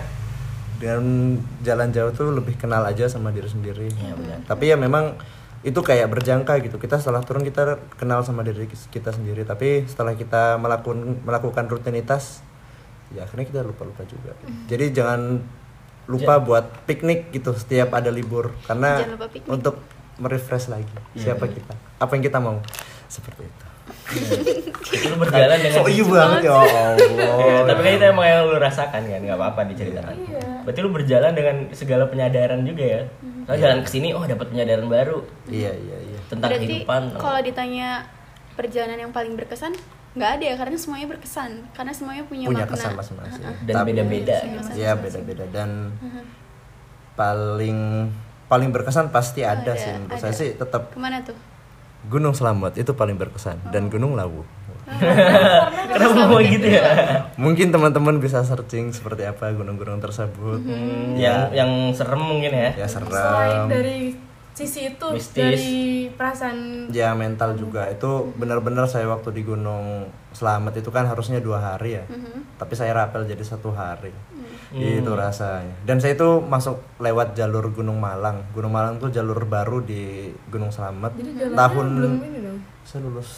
dengan jalan jauh tuh lebih kenal aja sama diri sendiri. Tapi ya memang itu kayak berjangka gitu. Kita setelah turun kita kenal sama diri kita sendiri. Tapi setelah kita melakukan melakukan rutinitas ya akhirnya kita lupa lupa juga jadi jangan lupa buat piknik gitu setiap ada libur. Karena untuk merefresh lagi siapa kita. Apa yang kita mau. Seperti Itu lu berjalan dengan so iya banget ya Allah Iya, tapi kan itu emang yang lu rasakan kan, nggak apa-apa diceritakan. Berarti lu berjalan dengan segala penyadaran juga ya. Soalnya jalan ke sini, oh dapat penyadaran baru iya iya iya tentang Berarti kehidupan. kalau ditanya perjalanan yang paling berkesan, nggak ada ya karena semuanya berkesan. Karena semuanya punya, punya makna. kesan masing-masing Dan Tapi- beda-beda. ya beda-beda dan paling paling berkesan pasti ada, Ada, sih menurut ada. saya sih tetap Ke mana tuh? Gunung Selamat itu paling berkesan. Dan Gunung Lawu. Kenapa mau gitu ya? mungkin teman-teman bisa searching seperti apa gunung-gunung tersebut. Hmm, yang yang serem mungkin ya. ya Selain seram dari sisi itu Mistis. dari perasaan ya mental juga. Itu benar-benar saya waktu di Gunung Selamat itu kan harusnya dua hari ya. Tapi saya rapel jadi satu hari. Itu rasanya. Dan saya itu masuk lewat jalur Gunung Malang. Gunung Malang tuh jalur baru di Gunung Selamat. Jadi tahun belum ini dong? saya lulus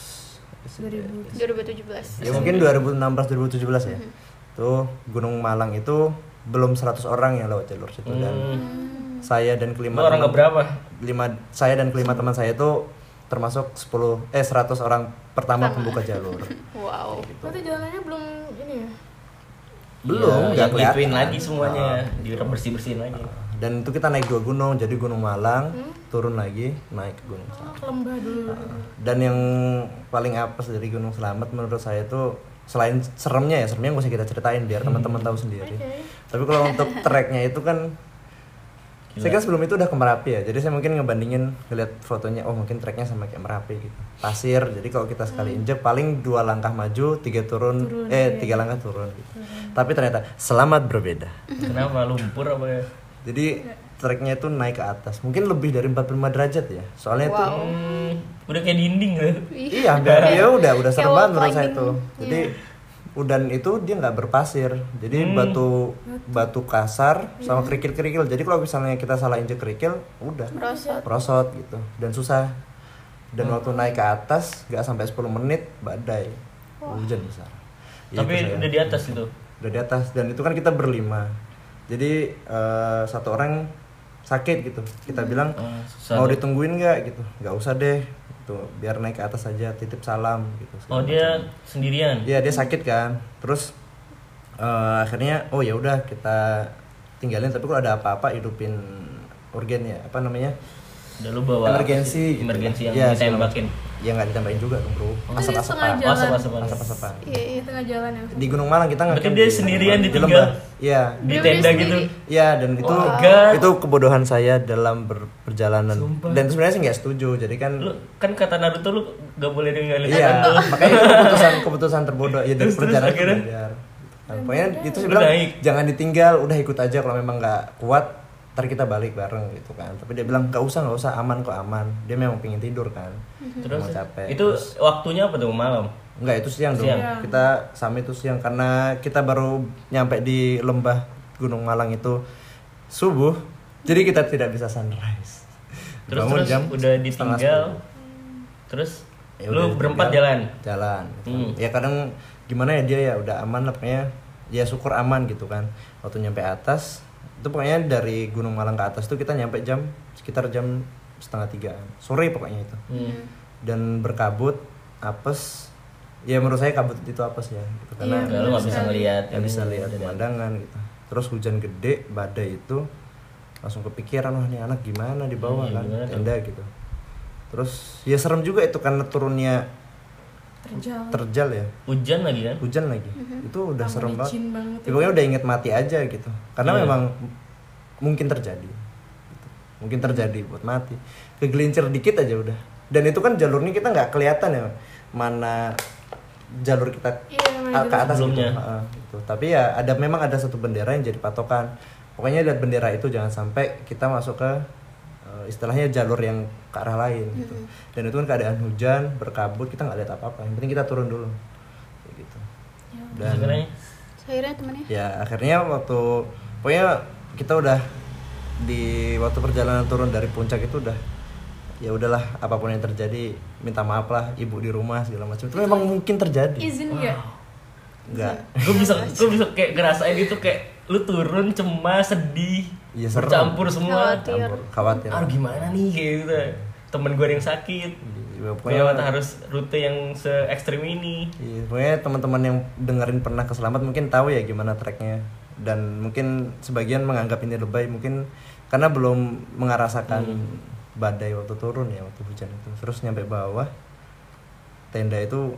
2000 2017. ya mungkin 2016 2017 ya. Tuh Gunung Malang itu belum 100 orang yang lewat jalur situ. Dan saya dan Lu kelima orang teman- keberapa? lima saya dan kelima teman saya itu termasuk 10 eh 100 orang pertama pembuka jalur. Wow. berarti jalannya belum ini ya? Belum ya, nggak gituin kelihatan. lagi semuanya, di bersih bersihin lagi. dan itu kita naik dua gunung jadi gunung Malang turun lagi naik ke gunung Selamat oh, ke lembah dulu. Dan yang paling apes dari gunung Selamat menurut saya itu selain seremnya ya seremnya nggak usah kita ceritain biar teman-teman tahu sendiri. Oke. tapi kalau untuk treknya itu kan saya kan sebelum itu udah ke Merapi ya. Jadi saya mungkin ngebandingin ngeliat fotonya oh mungkin treknya sama kayak Merapi gitu. Pasir jadi kalau kita sekali injek paling dua langkah maju tiga turun, eh tiga langkah turun gitu. tapi ternyata selamat berbeda. Kenapa? Lumpur apa ya? jadi treknya itu naik ke atas. Mungkin lebih dari 45 derajat ya. Soalnya itu Wow. Hmm, udah kayak dinding gak? iya biar dia udah udah serem banget menurut saya tuh jadi udan itu dia nggak berpasir. Jadi Hmm. batu batu. kasar sama kerikil kerikil jadi kalau misalnya kita salah injek kerikil udah. Merosot. merosot gitu. Dan susah. Dan Hmm. waktu naik ke atas nggak sampai 10 menit badai. Hujan besar. Ya, Tapi itu saya. udah di atas itu. udah di atas. Dan itu kan kita berlima. Jadi eh, satu orang sakit gitu. Kita bilang Oh, susah mau ditungguin nggak? Gitu. Nggak usah deh gitu. Biar naik ke atas aja titip salam gitu Oh dia sendirian. Iya dia sakit kan. Terus eh, akhirnya oh ya udah kita tinggalin. Tapi kalau ada apa-apa hidupin organ ya apa namanya Udah lu bawa emergensi gitu. emergensi yang Ya, ditembakin. ya nggak ditembakin juga dong bro asap-asapan tengah Oh, jalan. asap-asapan. asap-asapan Iya, iya. di tengah jalan yang di Gunung Malang kita nggak dia di- sendirian di lembah iya Di tenda gitu. Iya dan itu Oh my God. itu kebodohan saya dalam ber- perjalanan Sumpah. dan sebenarnya sih nggak setuju jadi kan Lu kan kata Naruto lu gak boleh ninggalin iya makanya itu keputusan keputusan terbodoh ya dari Terus- terus perjalanan akhirnya? belajar Nah, pokoknya itu Lu bilang jangan ditinggal udah ikut aja kalau memang nggak kuat ntar kita balik bareng gitu kan tapi dia bilang nggak usah nggak usah aman kok aman dia memang pengen tidur kan Terus mau capek itu waktunya apa tuh malam? Enggak, itu siang dong. Siang. Kita summit itu siang karena kita baru nyampe di lembah Gunung Malang itu subuh. Jadi kita tidak bisa sunrise. Terus Bangun terus udah setengah ditinggal. Terus Ya lu udah berempat jalan. Jalan. gitu. Hmm. Ya kadang gimana ya dia ya udah aman lah pokoknya. Ya syukur aman gitu kan. Waktu nyampe atas itu pokoknya dari Gunung Malang ke atas tuh kita nyampe jam sekitar jam setengah tigaan sore pokoknya itu. Hmm. dan berkabut apes. Ya menurut saya kabut itu apes ya gitu. karena Enggak, lu gak bisa ngeliat nggak ini bisa lihat pemandangan gitu. Terus hujan gede badai itu langsung kepikiran wah ini anak gimana di bawah Hmm, kan? gimana tenda gitu. Terus ya serem juga itu karena turunnya terjal terjal ya Hujan lagi kan? hujan lagi itu udah serem banget banget Ya, pokoknya udah inget mati aja gitu karena Iya. memang mungkin terjadi gitu. mungkin terjadi buat mati kegelincir dikit aja udah dan itu kan jalurnya kita nggak kelihatan ya mana jalur kita iya ah, ke atas gitu. Sebelumnya. Gitu. Tapi ya ada memang ada satu bendera yang jadi patokan. Pokoknya lihat bendera itu jangan sampai kita masuk ke eh, istilahnya jalur yang ke arah lain gitu. Dan itu kan keadaan hujan, berkabut, kita nggak lihat apa-apa. Yang penting kita turun dulu. Kayak gitu. Dan Akhirnya? Akhirnya temennya? Ya akhirnya waktu pokoknya kita udah di waktu perjalanan turun dari puncak itu udah ya udahlah apa pun yang terjadi minta maaf lah ibu di rumah segala macam. Itu memang mungkin terjadi. izin nggak? Enggak gue bisa gue bisa kayak ngerasain itu kayak lu turun cemas sedih Iya, serem. bercampur semua. Khawatir. campur khawatir. Ah gimana nih kayak gitu. Temen gue ada yang sakit. Ya, pokoknya pokoknya harus rute yang se ekstrim ini. Iya, pokoknya teman-teman yang dengerin pernah ke Selamat mungkin tahu ya gimana treknya dan mungkin sebagian menganggap ini lebay mungkin karena belum mengerasakan badai waktu turun ya waktu hujan itu. Terus nyampe bawah tenda itu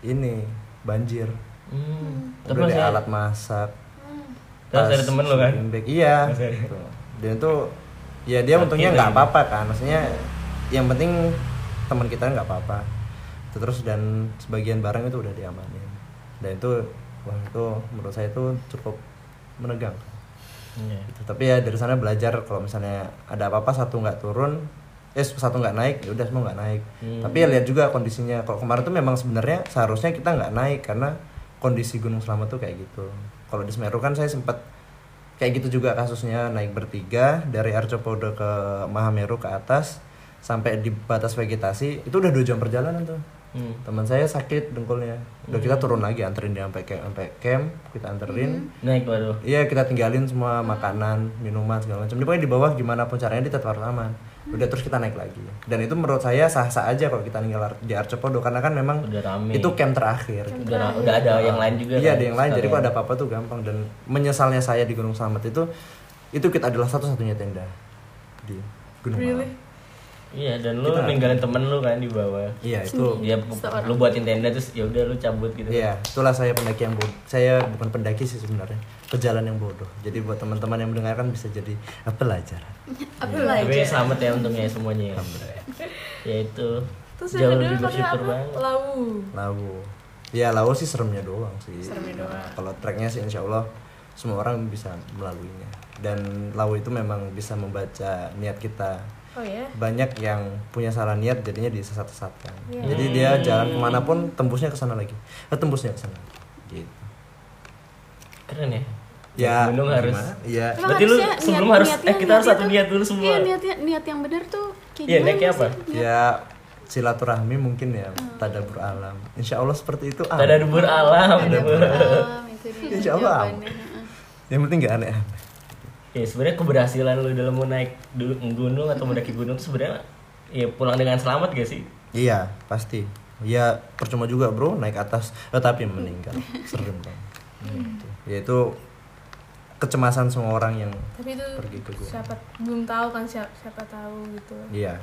ini banjir. Hmm. udah tapi ada masih alat masak Terus ada temen lo kan? bag. iya gitu. dan itu ya dia untungnya nggak apa-apa kan maksudnya yang penting teman kita nggak apa-apa terus dan sebagian barang itu udah diamanin dan itu wah itu menurut saya itu cukup menegangkan Iya. gitu. tapi ya dari sana belajar kalau misalnya ada apa-apa satu nggak turun eh satu nggak naik ya udah semua nggak naik Hmm. tapi ya lihat juga kondisinya kalau kemarin tuh memang sebenarnya seharusnya kita nggak naik karena kondisi Gunung Selamat tuh kayak gitu kalau di Semeru kan saya sempat kayak gitu juga kasusnya naik bertiga dari Arcopodo ke Mahameru ke atas sampai di batas vegetasi itu udah dua jam perjalanan tuh Hmm. teman saya sakit dengkulnya udah kita turun lagi anterin dia sampai camp sampai camp kita anterin naik waduh Iya kita tinggalin semua makanan, minuman segala macam. Dia pokoknya di bawah gimana pun caranya dia tetap aman. Udah terus kita naik lagi. Dan itu menurut saya sah-sah aja kalau kita tinggal di Arcopodo karena kan memang udah rame itu camp terakhir. udah udah ada yang lain juga Iya kan, ada yang lain. Jadi kalau ada apa-apa tuh gampang dan menyesalnya saya di Gunung Selamat itu itu kita adalah satu-satunya tenda di Gunung Really? Malang. iya dan lu Kita- ninggalin temen lu kan di bawah Iya itu. dia lu buatin tenda terus ya udah lu cabut gitu Iya, itulah saya pendaki yang bodoh. Saya bukan pendaki sih sebenarnya, pejalan yang bodoh. Jadi buat teman-teman yang mendengarkan bisa jadi pelajaran. Iya, lagi tapi selamat ya untungnya semuanya ya ya itu terus jauh yang lebih kedua pakai bersyukur apa banget lau Lawu. Ya Lawu sih seremnya doang sih. Seremnya doang. Nah, Kalau treknya sih insya Allah semua orang bisa melaluinya. Dan Lawu itu memang bisa membaca niat kita. oh ya Banyak yang punya salah niat jadinya disesat-sesatkan. Iya. Jadi dia jalan ke mana pun tembusnya ke sana lagi. Eh, tembusnya ke sana. Gitu. keren ya Ya, gunung harus? Iya. Berarti lu sebelum niat- harus- niatnya- eh, kita harus satu niat dulu semua. iya niatnya niat yang benar tuh kayak Iya, gimana niatnya apa? Ya silaturahmi mungkin ya tadabur alam. Insya Allah seperti itu. ah. ada dubur alam Tadabur alam, itu dia Insya Allah heeh. Yang penting nggak aneh. ya sebenarnya keberhasilan lu dalam mau naik dulu gunung atau mendaki gunung tuh sebenarnya ya pulang dengan selamat gak sih Iya pasti. Ya percuma juga bro naik atas, tetapi meninggal. Serem banget. Gitu. Ya itu kecemasan semua orang yang tapi itu Pergi ke gua. siapa? Belum tahu kan siapa, siapa tahu gitu. Iya.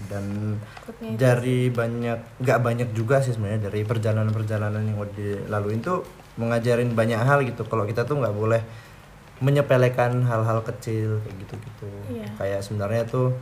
Dan itu. dari banyak nggak banyak juga sih sebenarnya dari perjalanan-perjalanan yang udah dilaluin tuh mengajarin banyak hal gitu. Kalau kita tuh nggak boleh menyepelekan hal-hal kecil kayak gitu-gitu. Iya. kayak sebenarnya tuh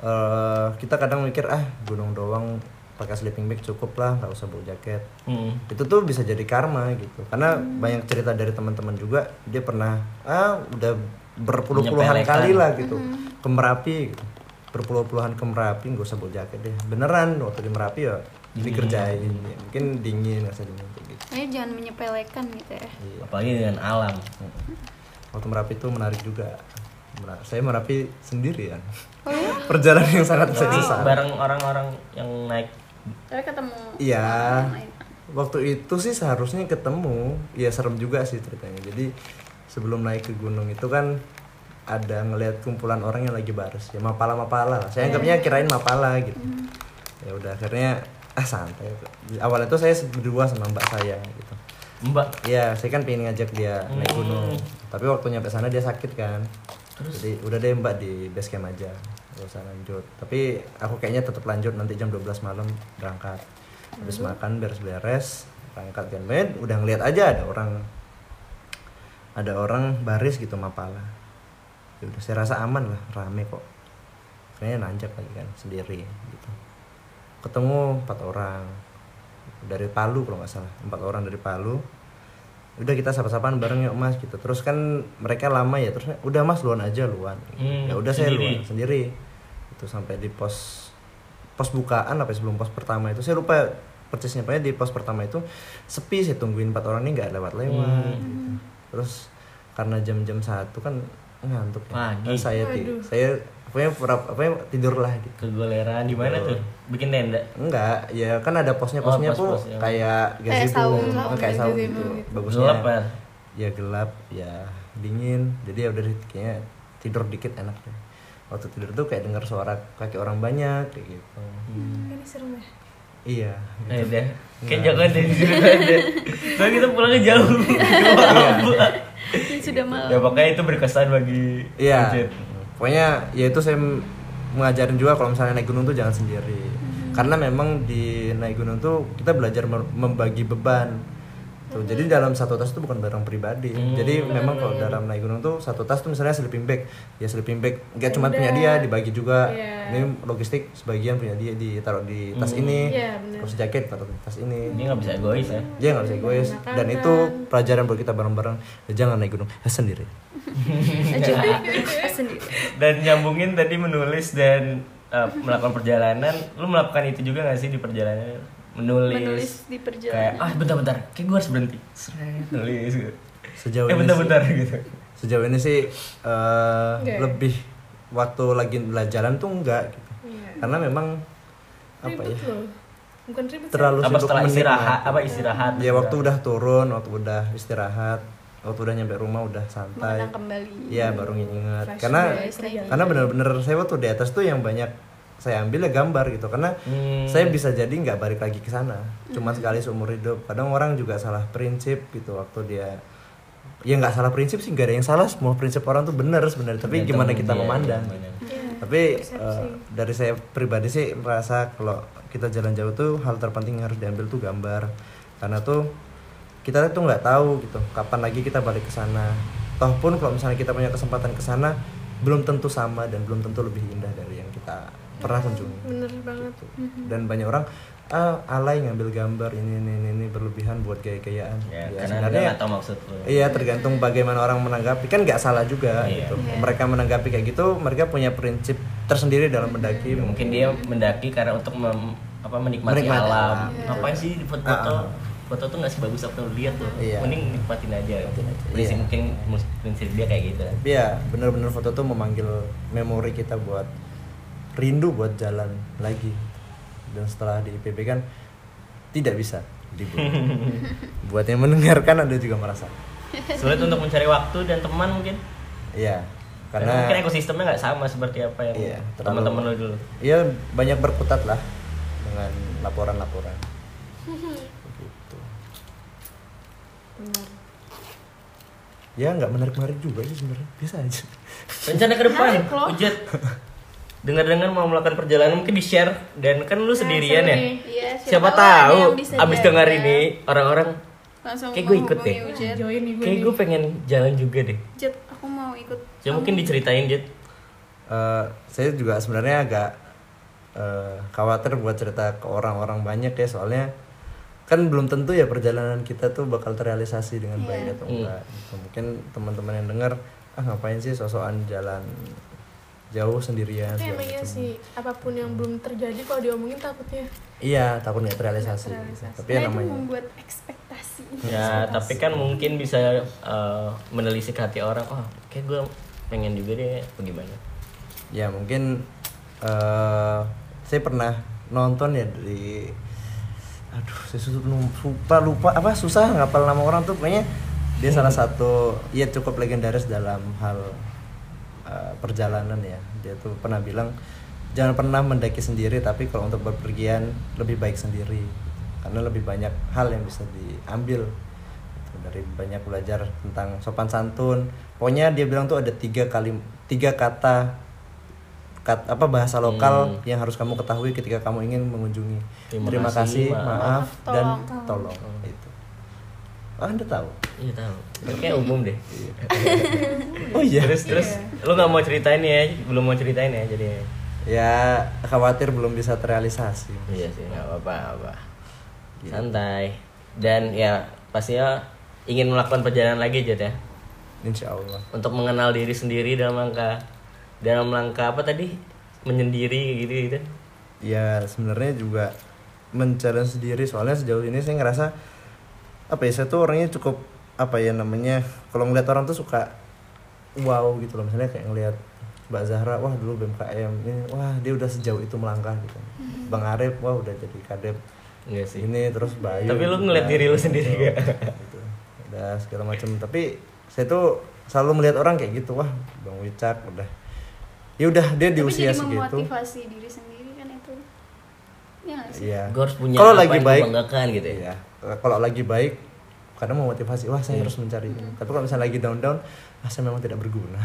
eh, kita kadang mikir ah gunung doang pakai sleeping bag cukup lah nggak usah bawa jaket. Hmm. itu tuh bisa jadi karma gitu. Karena banyak cerita dari teman-teman juga dia pernah ah udah berpuluh-puluhan kali lah gitu. Ke Merapi gitu. Berpuluh-puluhan ke Merapi nggak usah bawa jaket deh. Beneran waktu di Merapi ya dikerjain. Ya. mungkin dingin nggak usah dingin gitu. Kayaknya jangan menyepelekan gitu ya. Iya. apalagi dengan alam. Waktu Merapi itu menarik juga. Saya Merapi sendirian. Oh ya perjalanan yang sangat tapi sesat bareng orang-orang yang naik tapi ketemu Iya. Waktu itu sih seharusnya ketemu, ya serem juga sih ceritanya. Jadi sebelum naik ke gunung itu kan ada ngelihat kumpulan orang yang lagi baris, ya mapala mapala. Saya anggapnya kirain mapala gitu. Ya udah akhirnya ah santai. Awalnya tuh saya berdua sama mbak saya gitu. mbak Iya, saya kan pengen ngajak dia naik gunung. Tapi waktu nyampe sana dia sakit kan. Jadi udah deh mbak di base camp aja. Gak usah lanjut. Tapi aku kayaknya tetap lanjut nanti jam 12 malam berangkat. Habis makan beres-beres, berangkat kan. Ben, udah ngeliat aja ada orang ada orang baris gitu mapala. Ya udah saya rasa aman lah, rame kok. Kayaknya nanjak lagi kan sendiri gitu. Ketemu empat orang. dari Palu kalau nggak salah empat orang dari Palu udah kita sapa-sapaan bareng yuk mas gitu terus kan mereka lama ya terus udah mas luan aja luan Hmm, ya udah saya sendiri. luan sendiri itu sampai di pos pos bukaan apa ya, sebelum pos pertama itu saya lupa persisnya pokoknya di pos pertama itu sepi saya tungguin empat orang ini nggak lewat lewat Hmm. gitu. terus karena jam-jam satu kan ngantuk ya Pagi. Kan saya Waduh. saya pokoknya pura- apa tidur lah gitu. Kegoleran di mana tuh? Bikin tenda? Enggak ya kan ada posnya Oh, posnya tuh pos-pos, ya. kayak Kayak gazebo kayak saung gazebo gitu. gitu. bagusnya. Gelap kan ya gelap ya dingin. Jadi ya udah kayaknya tidur dikit enak deh. Waktu tidur tuh kayak dengar suara kaki orang banyak kayak gitu. Ini serem ya. iya Eh deh, kayak jangan deh di sini aja. Soalnya kita pulangnya jauh. Ini sudah malam. Ya pokoknya itu berkesan bagi iya. Ujit. Pokoknya ya itu saya mengajarin juga kalau misalnya naik gunung tuh jangan sendiri. Karena memang di naik gunung tuh kita belajar membagi beban tuh jadi dalam satu tas itu bukan barang pribadi Hmm. jadi memang kalau dalam naik gunung tuh satu tas tuh misalnya sleeping bag ya sleeping bag nggak cuma punya dia dibagi juga Iya. ini logistik sebagian punya dia ditaruh di tas Hmm. ini Iya, benar. terus jaket taruh di tas ini Ini nggak bisa egois ya. dia nggak bisa egois dan itu pelajaran buat kita bareng-bareng Ya, jangan naik gunung ya, sendiri sendiri Dan nyambungin tadi menulis dan uh, melakukan perjalanan, lu melakukan itu juga gak sih di perjalanan? Menulis. menulis di Kayak perjalanan ah bentar-bentar, kayak gue harus berhenti. Seret, nulis gitu. sejauh eh ini bentar-bentar gitu. sejauh ini sih eh, Enggak ya? lebih waktu lagi jalan tuh enggak gitu Iya. karena memang apa Ribet ya loh. Bukan ribet sih. terlalu Apa sibuk setelah istirahat? Apa istirahat? ya waktu udah turun waktu udah istirahat waktu udah nyampe rumah udah santai mengenang kembali iya baru ingat Flashback. karena karena bener-bener saya waktu di atas tuh yang banyak saya ambil ya gambar gitu karena Hmm. saya bisa jadi nggak balik lagi ke sana cuma sekali seumur hidup kadang orang juga salah prinsip gitu waktu dia ya nggak salah prinsip sih nggak ada yang salah semua prinsip orang tuh benar sebenarnya tapi gimana kita dia, memandang gimana. Iya. tapi persepsi. eh, dari saya pribadi sih merasa kalau kita jalan jauh tuh hal terpenting yang harus diambil tuh gambar karena tuh kita tuh nggak tahu gitu kapan lagi kita balik ke sana toh pun kalau misalnya kita punya kesempatan ke sana belum tentu sama dan belum tentu lebih indah dari yang kita pernah kunjungi Bener banget. Gitu. dan banyak orang ah alay ngambil gambar ini ini ini, ini berlebihan buat gaya-gayaan Ya, Ya, sebenarnya tahu maksud lu. Iya tergantung bagaimana orang menanggapi kan nggak salah juga Iya. gitu. Iya. Mereka menanggapi kayak gitu, mereka punya prinsip tersendiri dalam mendaki. mungkin dia mendaki karena untuk mem- apa menikmati, Menikmati alam alam. ngapain sih di foto Ah, ah. foto tuh nggak sih bagus apa lu lihat tuh Iya. mending nikmatin aja prinsip Iya. mungkin prinsip dia kayak gitu Tapi ya bener-bener foto tuh memanggil memori kita buat rindu buat jalan lagi. Dan setelah di IPB kan tidak bisa dibuat. buat yang mendengarkan ada juga merasa. sulit untuk mencari waktu dan teman mungkin Iya. karena mungkin Karena ekosistemnya nggak sama seperti apa yang Iya, terlalu- teman-teman lu dulu Iya banyak berkutat lah dengan laporan-laporan. Begitu. Bener. Ya nggak menarik-menarik juga sih sebenarnya. Bisa aja. rencana ke depan. Ujat dengar-dengar mau melakukan perjalanan mungkin di share dan kan lu sendirian seru ya. Iya, siapa ada tahu abis dengar ini orang-orang langsung Kayak gue ikut deh. Kayak gue pengen jalan juga deh. Jet, aku mau ikut. Ya mungkin diceritain Jet Eh, saya juga sebenarnya agak eh, khawatir buat cerita ke orang-orang banyak ya. Soalnya kan belum tentu ya perjalanan kita tuh bakal terrealisasi dengan baik atau Hmm. enggak gitu. mungkin teman-teman yang dengar ah ngapain sih sosokan jalan jauh sendirian Tapi emang iya macem." sih, apa pun yang belum terjadi kalau diomongin takutnya. iya takut nggak terrealisasi, terrealisasi. tapi ya nah, itu namanya membuat ekspektasi ya tapi kan mungkin bisa eh, menelisik hati orang oh kayak gue pengen juga deh bagaimana ya mungkin eh saya pernah nonton ya di aduh saya su- lupa lupa apa susah ngapal nama orang tuh pokoknya dia salah satu ya cukup legendaris dalam hal eh, perjalanan ya. Dia tuh pernah bilang jangan pernah mendaki sendiri tapi kalau untuk berpergian lebih baik sendiri. Karena lebih banyak hal yang bisa diambil. Gitu, dari banyak belajar tentang sopan santun. Pokoknya dia bilang tuh ada tiga kali tiga kata kat- apa bahasa lokal Hmm. yang harus kamu ketahui ketika kamu ingin mengunjungi. Terima terima, kasih, kasih, maaf, maaf, dan tolong. tolong. Itu. oh, anda tahu? Iya tahu. Kayak umum deh. Oh iya? Terus terus? Lu nggak mau ceritain ya? Belum mau ceritain ya jadi ya? Khawatir belum bisa terrealisasi iya sih nggak apa-apa apa santai. Dan ya pastinya ingin melakukan perjalanan lagi Jad ya? Insya Allah. Untuk mengenal diri sendiri dalam langkah dalam langkah apa tadi? Menyendiri gitu gitu. Ya sebenarnya juga mencari sendiri. Soalnya sejauh ini saya ngerasa apa ya saya tuh orangnya cukup apa ya namanya kalau ngeliat orang tuh suka wow gitu loh. Misalnya kayak ngeliat Mbak Zahra wah dulu BMKM ini wah dia udah sejauh itu melangkah gitu. Bang Arif wah udah jadi kadep enggak sih. ini terus Bayu Tapi lu ngeliat diri lu gitu. sendiri gak? gitu. udah segala macam tapi saya tuh selalu melihat orang kayak gitu wah Bang Wicak udah. Ya udah dia di Tapi usia jadi segitu. memotivasi diri sendiri kan itu. Ya sih? Iya. Gue harus punya kalau apa lagi yang baik gitu ya. Iya. Kalau lagi baik kadang mau motivasi, wah Iya. saya harus mencari ini. Tapi kalau misalnya lagi down down, ah saya memang tidak berguna.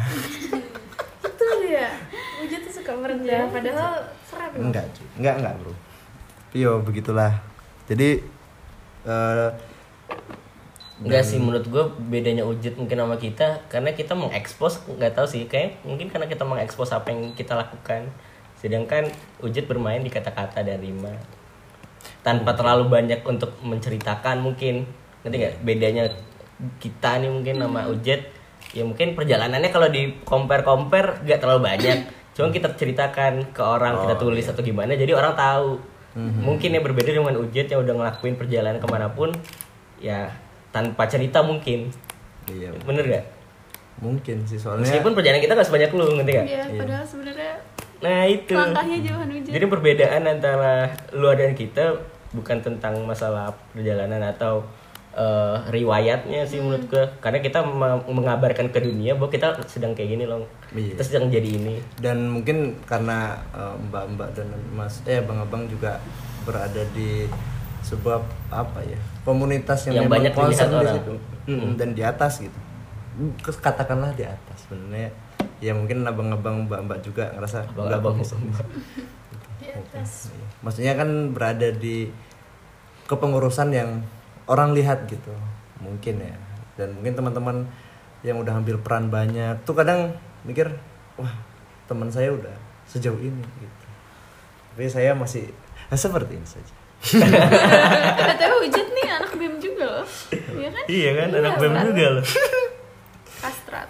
itu dia Ujat tuh suka merendah padahal keren loh. enggak, cuy. enggak enggak bro. Tapi yo begitulah. Jadi eh Enggak sih menurut gue bedanya Ujit mungkin sama kita karena kita mengekspos nggak tahu sih kayak mungkin karena kita mengekspos apa yang kita lakukan sedangkan Ujit bermain di kata-kata dan rima tanpa terlalu banyak untuk menceritakan mungkin. Nanti nggak? Bedanya kita nih mungkin sama Ujit ya mungkin perjalanannya kalau di compare compare nggak terlalu banyak. Cuma kita ceritakan ke orang kita tulis atau gimana jadi orang tahu. Mungkin yang berbeda dengan Ujit yang udah ngelakuin perjalanan ke mana pun ya tanpa cerita mungkin. Iya bener gak? mungkin sih soalnya meskipun perjalanan kita gak sebanyak lu ngerti gak? Iya, padahal sebenarnya nah itu. langkahnya jauhan hujan. jadi perbedaan antara lu dan kita bukan tentang masalah perjalanan atau eh, riwayatnya sih menurut Hmm. gua. Karena kita me- mengabarkan ke dunia bahwa kita sedang kayak gini loh Iya. kita sedang jadi ini. Dan mungkin karena eh, mbak-mbak dan mas eh abang-abang juga berada di sebuah apa ya komunitas yang, Yang memang banyak concern di situ. Mm, dan di atas gitu. Katakanlah di atas sebenarnya. Ya mungkin abang-abang mbak-mbak juga ngerasa Abang- nggak abang- bagus. di atas. Maksudnya kan berada di kepengurusan yang orang lihat gitu. Mungkin ya. Dan mungkin teman-teman yang udah ambil peran banyak tuh kadang mikir wah teman saya udah sejauh ini gitu. Tapi saya masih eh, seperti ini saja. Katanya Ujit nih anak BEM juga loh. Iya kan? iya kan? Anak Iya, BEM kan? juga loh. Kastrat.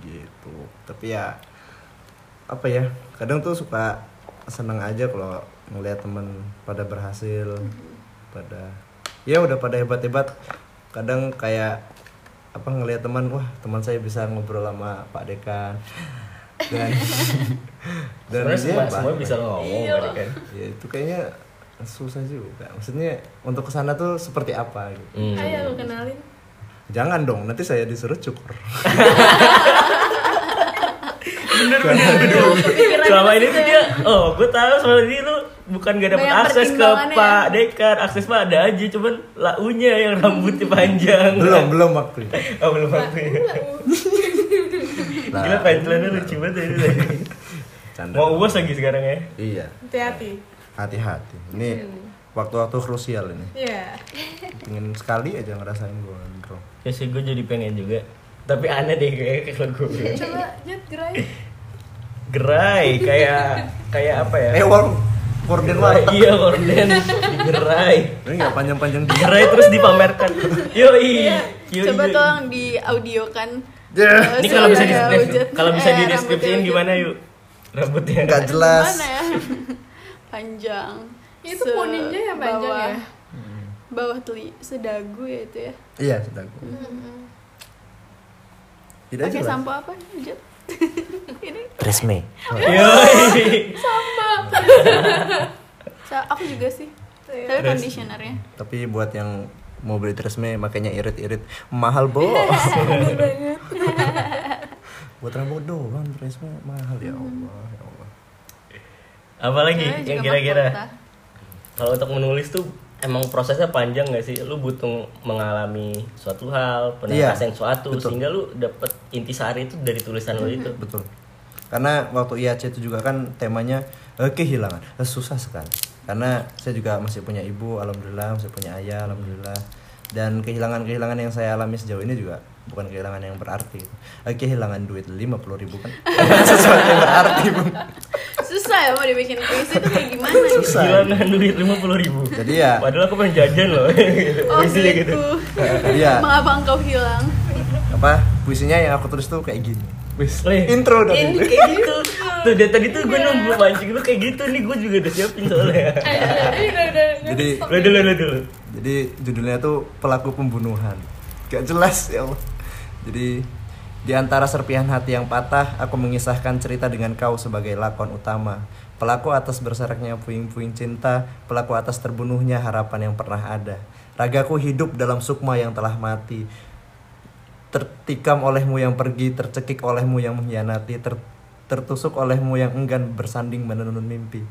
gitu. Tapi ya apa ya? Kadang tuh suka seneng aja kalau ngelihat teman pada berhasil pada ya udah pada hebat hebat kadang kayak apa ngelihat teman wah teman saya bisa ngobrol sama Pak Dekan. Dan dan sebenarnya semua, dia semua bah- bisa ngomong Iya. kan ya itu kayaknya susah juga. Maksudnya untuk ke sana tuh seperti apa gitu. Hmm. ayo kenalin. Jangan dong nanti saya disuruh cukur selama ini tuh dia oh gue tahu selama ini lu bukan gak dapet Banyak akses ke Pak Dekan akses mah ada aja cuman launya yang rambutnya panjang. Belum belum waktunya oh belum waktunya Nah. gila lucu banget ya ini. Tadi. Canda. mau uas lagi sekarang ya? Iya. Hati-hati. Hati-hati. Ini waktu-waktu krusial ini. Iya. Pengen sekali aja ngerasain gondrong ya sih gue jadi pengen juga. Tapi aneh deh kayak kalau gue coba Jat gerai gerai kayak kayak apa ya eh wong korden warteg iya korden digerai ini nggak panjang-panjang di digerai terus dipamerkan yoi Yoi, Coba yoi. tolong di audiokan. Ya. ini kalau bisa di kalau bisa Eh, di deskripsiin gimana yuk rambutnya nggak jelas Gimana ya? Panjang. Itu poninya yang panjang ya? Bawah teli sedagu ya itu ya. iya sudah tidak Pakai jelas sampo apa? Ujit? Ini resme yoi sa- aku juga sih. Tapi Terus? conditionernya. tapi buat yang mau beli tresme makanya irit-irit. Mahal bos buat rambut doang tresme mahal. Ya Allah ya Allah. Apalagi yang kira-kira? kalau untuk menulis tuh emang prosesnya panjang gak sih? Lu butuh mengalami suatu hal pernah Iya, ngerasain suatu betul. sehingga lu dapet intisari itu dari tulisan lu itu. betul. Karena waktu IAC itu juga kan temanya eh, kehilangan. Eh, susah sekali. Karena saya juga masih punya ibu alhamdulillah masih punya ayah alhamdulillah. Dan kehilangan-kehilangan yang saya alami sejauh ini juga bukan kehilangan yang berarti Eh, kehilangan duit lima puluh ribu kan sesuatu yang berarti Bu. susah ya mau dibikin puisi itu kayak gimana Susah. Kehilangan duit lima puluh ribu. Jadi ya, Padahal aku pengen jajan loh. gitu. oh Puisinya gitu, gitu. jadi ya mengapa engkau hilang apa puisinya yang aku tulis tuh kayak gini. Wis, Oh, iya. intro dari Ini kayak gitu. Tuh dari tadi tuh gue nunggu mancing lu kayak gitu nih gue juga udah siapin soalnya. Udah udah. Jadi Lu dulu lu dulu. Jadi judulnya tuh pelaku pembunuhan. Gak jelas ya Allah. Jadi di antara serpihan hati yang patah, aku mengisahkan cerita dengan kau sebagai lakon utama. Pelaku atas berseraknya puing-puing cinta, pelaku atas terbunuhnya harapan yang pernah ada. Ragaku hidup dalam sukma yang telah mati. Tertikam olehmu yang pergi, tercekik olehmu yang mengkhianati, ter- tertusuk olehmu yang enggan bersanding menenun mimpi.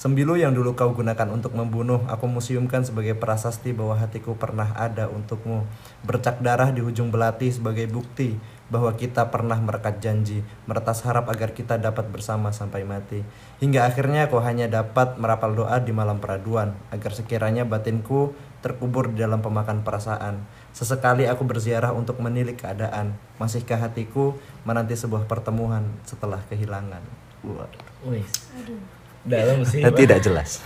Sembilu yang dulu kau gunakan untuk membunuh, aku museumkan sebagai prasasti bahwa hatiku pernah ada untukmu. Bercak darah di ujung belati sebagai bukti bahwa kita pernah merekat janji, meretas harap agar kita dapat bersama sampai mati. Hingga akhirnya kau hanya dapat merapal doa di malam peraduan, agar sekiranya batinku terkubur di dalam pemakan perasaan. Sesekali aku berziarah untuk menilik keadaan. Masihkah hatiku menanti sebuah pertemuan setelah kehilangan? Waduh. Wih. Dalam sih. Eh, Tidak jelas.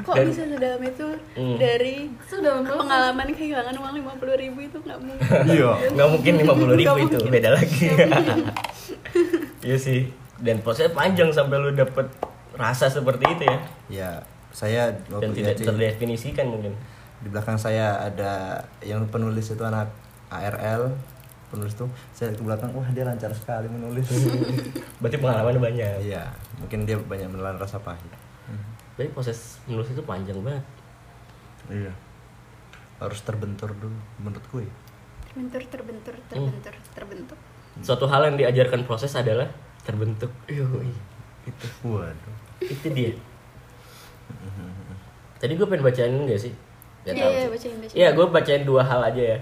kok Dan- bisa sedalam itu Hmm. dari Sudah banget. pengalaman kehilangan uang lima puluh ribu itu nggak mungkin Iya. Nggak mungkin lima puluh ribu itu mungkin. beda lagi. Iya sih. Dan prosesnya panjang sampai lu dapet rasa seperti itu ya. Ya, saya Dan waktu tidak jadi- terdefinisikan mungkin. di belakang saya ada yang penulis itu anak ARL penulis tuh saya ke belakang wah dia lancar sekali menulis Berarti pengalaman banyak. iya mungkin dia banyak menelan rasa pahit Berarti proses menulis itu panjang banget. iya harus terbentur dulu menurutku ya terbentur terbentur terbentur terbentuk Suatu hal yang diajarkan proses adalah terbentuk. Yoi. Itu. waduh Itu dia. Tadi gue pengen bacain enggak sih? Gak Iya, tahu iya, sih. bacain, bacain. Iya, gue bacain dua hal aja ya.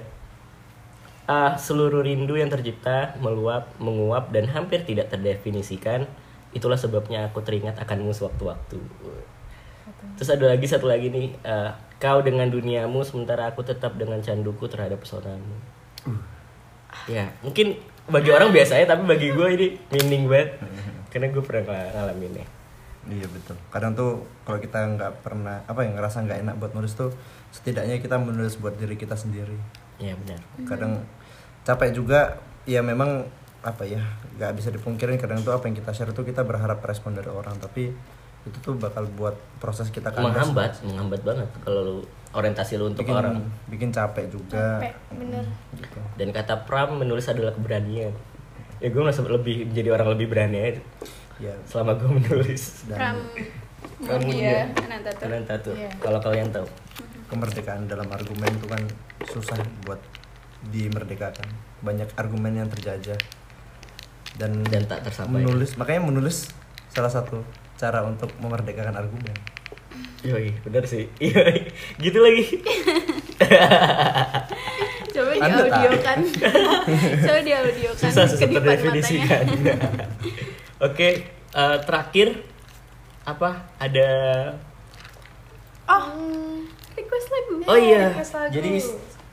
Ah, seluruh rindu yang tercipta, meluap, menguap, dan hampir tidak terdefinisikan. Itulah sebabnya aku teringat akanmu sewaktu-waktu. Terus ada lagi satu lagi nih. ah, kau dengan duniamu, sementara aku tetap dengan canduku terhadap pesonamu. Ya, mungkin bagi orang biasa ya, tapi bagi gue ini meaning banget. Karena gue pernah ng- ngalamin ya. iya betul kadang tuh kalau kita nggak pernah apa ya ngerasa nggak enak buat nulis tuh setidaknya kita menulis buat diri kita sendiri Iya benar. kadang capek juga ya memang apa ya nggak bisa dipungkirin kadang tuh apa yang kita share tuh kita berharap respon dari orang tapi itu tuh bakal buat proses kita kandas. menghambat menghambat banget kalau lu orientasi lu untuk bikin orang bikin capek juga Capek, bener. gitu. dan kata Pram menulis adalah keberanian ya gue merasa lebih menjadi orang lebih berani aja ya selama gue menulis Pram Pram Mulia Mulia. Anantatur Ananta tuh Iya. kalau kalian tahu kemerdekaan dalam argumen itu kan susah buat dimerdekakan banyak argumen yang terjajah dan Dan tak tersapai. menulis makanya menulis salah satu cara untuk memerdekakan argumen. Yoi, bener sih. Yoi, gitu lagi. Coba di audio kan coba di audio kan susah susah terdefinisikan. Oke eh, terakhir apa? Ada oh request lagu. Oh iya, request lagu. jadi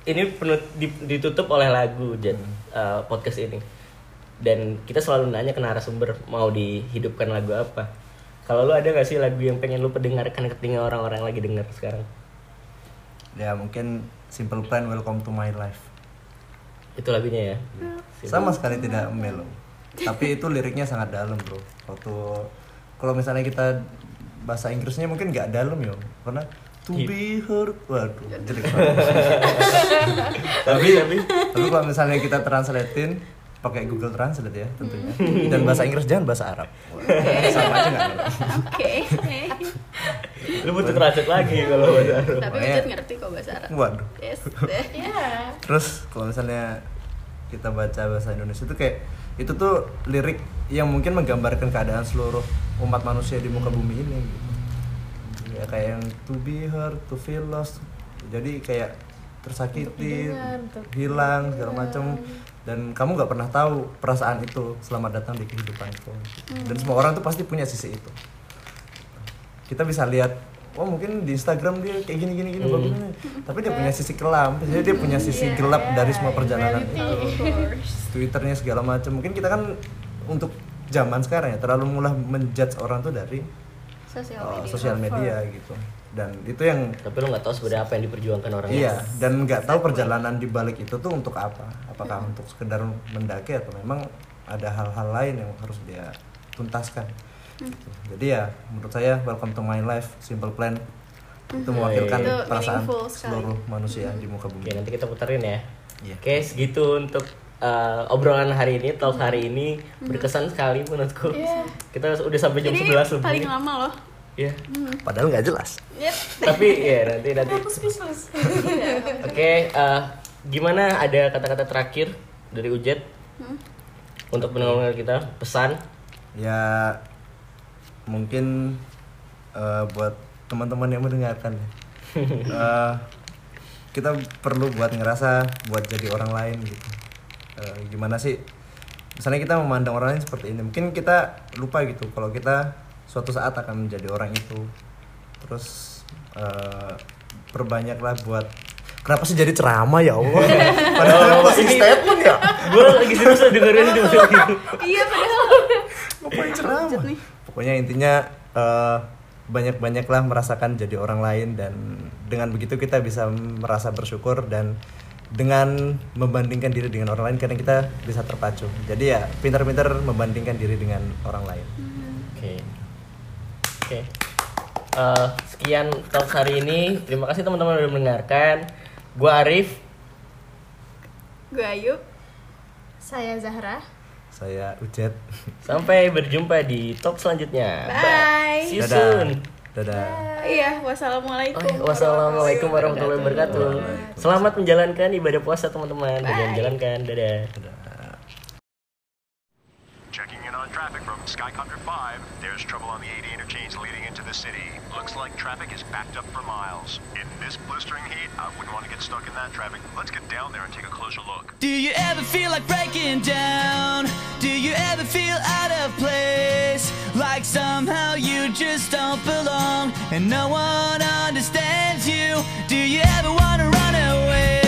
ini penuh di- ditutup oleh lagu dan uh, podcast ini. Dan kita selalu nanya ke narasumber mau dihidupkan lagu apa. Kalau lu ada gak sih lagu yang pengen lu pendengarkan ketika orang-orang lagi denger sekarang? ya mungkin simple plan welcome to my life. Itu lagunya ya. sama sekali tidak melo. Tapi itu liriknya sangat dalam bro. Waktu kalau misalnya kita bahasa Inggrisnya mungkin nggak dalam ya karena to be heard. Waduh jelek tapi tapi. Tapi kalau misalnya kita translatein pakai Google Translate ya tentunya. Dan bahasa Inggris jangan bahasa Arab. Sama aja nggak oke. Lu butuh translate lagi kalau bahasa Arab. tapi Wujud ngerti kok bahasa Arab. Waduh. Yes deh. Iya. terus kalau misalnya kita baca bahasa Indonesia itu kayak itu tuh lirik yang mungkin menggambarkan keadaan seluruh umat manusia di muka bumi ini gitu. ya kayak yang to be heard to feel lost. Jadi kayak tersakiti hilang segala macam dan kamu nggak pernah tahu perasaan itu selamat datang di kehidupanku dan semua orang tuh pasti punya sisi itu. Kita bisa lihat oh mungkin di Instagram dia kayak gini gini gini. Hmm. tapi dia punya sisi kelam. Jadi dia punya sisi gelap dari semua perjalanan reality. itu. twitternya segala macam mungkin kita kan untuk zaman sekarang ya terlalu mudah menjudge orang tuh dari sosial uh, media sosial media gitu dan itu yang Tapi lo nggak tahu sebenarnya apa yang diperjuangkan orang iya dan nggak tahu perjalanan di balik itu tuh untuk apa apakah untuk sekedar mendaki atau memang ada hal-hal lain yang harus dia tuntaskan Gitu. jadi ya menurut saya welcome to my life simple plan itu mewakilkan Itu perasaan seluruh manusia di muka Oke, bumi nanti kita puterin ya. Iya. Oke, segitu untuk uh, obrolan hari ini, talk hari ini berkesan sekali menurutku. Iya. Kita udah sampai jam ini 11 lebih. paling lama loh Iya. padahal nggak jelas Yep. Tapi ya nanti nanti. Oke, uh, gimana ada kata-kata terakhir dari Ujet Hmm. untuk pendengar kita pesan? ya mungkin eh, buat teman-teman yang mendengarkan Eh, kita perlu buat ngerasa buat jadi orang lain gitu Eh, gimana sih misalnya kita memandang orang lain seperti ini mungkin kita lupa gitu kalau kita suatu saat akan menjadi orang itu terus eh, perbanyaklah buat kenapa sih jadi ceramah ya Allah padahal masih statement ya Gue lagi serius dengerin itu. iya padahal Ngapain ceramah? Pokoknya intinya eh, banyak-banyaklah merasakan jadi orang lain dan dengan begitu kita bisa merasa bersyukur dan dengan membandingkan diri dengan orang lain kadang kita bisa terpacu. Jadi ya pintar-pintar membandingkan diri dengan orang lain. Oke. Oke. Eh, sekian talk hari ini. Terima kasih teman-teman udah mendengarkan. Gua Arif. gue Ayu Saya Zahra. Saya Ujet. Sampai berjumpa di talk selanjutnya. Bye. See you Dadah. soon. Dadah. iya wassalamualaikum Oh, wassalamualaikum warahmatullahi wabarakatuh. Selamat menjalankan ibadah puasa teman-teman. Jangan jalankan. Dadah. Checking in on traffic from Skycopter 5. There's trouble on the 80 interchange leading into the city. Looks like traffic is backed up for miles. In this blistering heat, I wouldn't want to get stuck in that traffic. Let's get down there and take a closer look. Do you ever feel like breaking down? Do you ever feel out of place? Like somehow you just don't belong and no one understands you? Do you ever want to run away?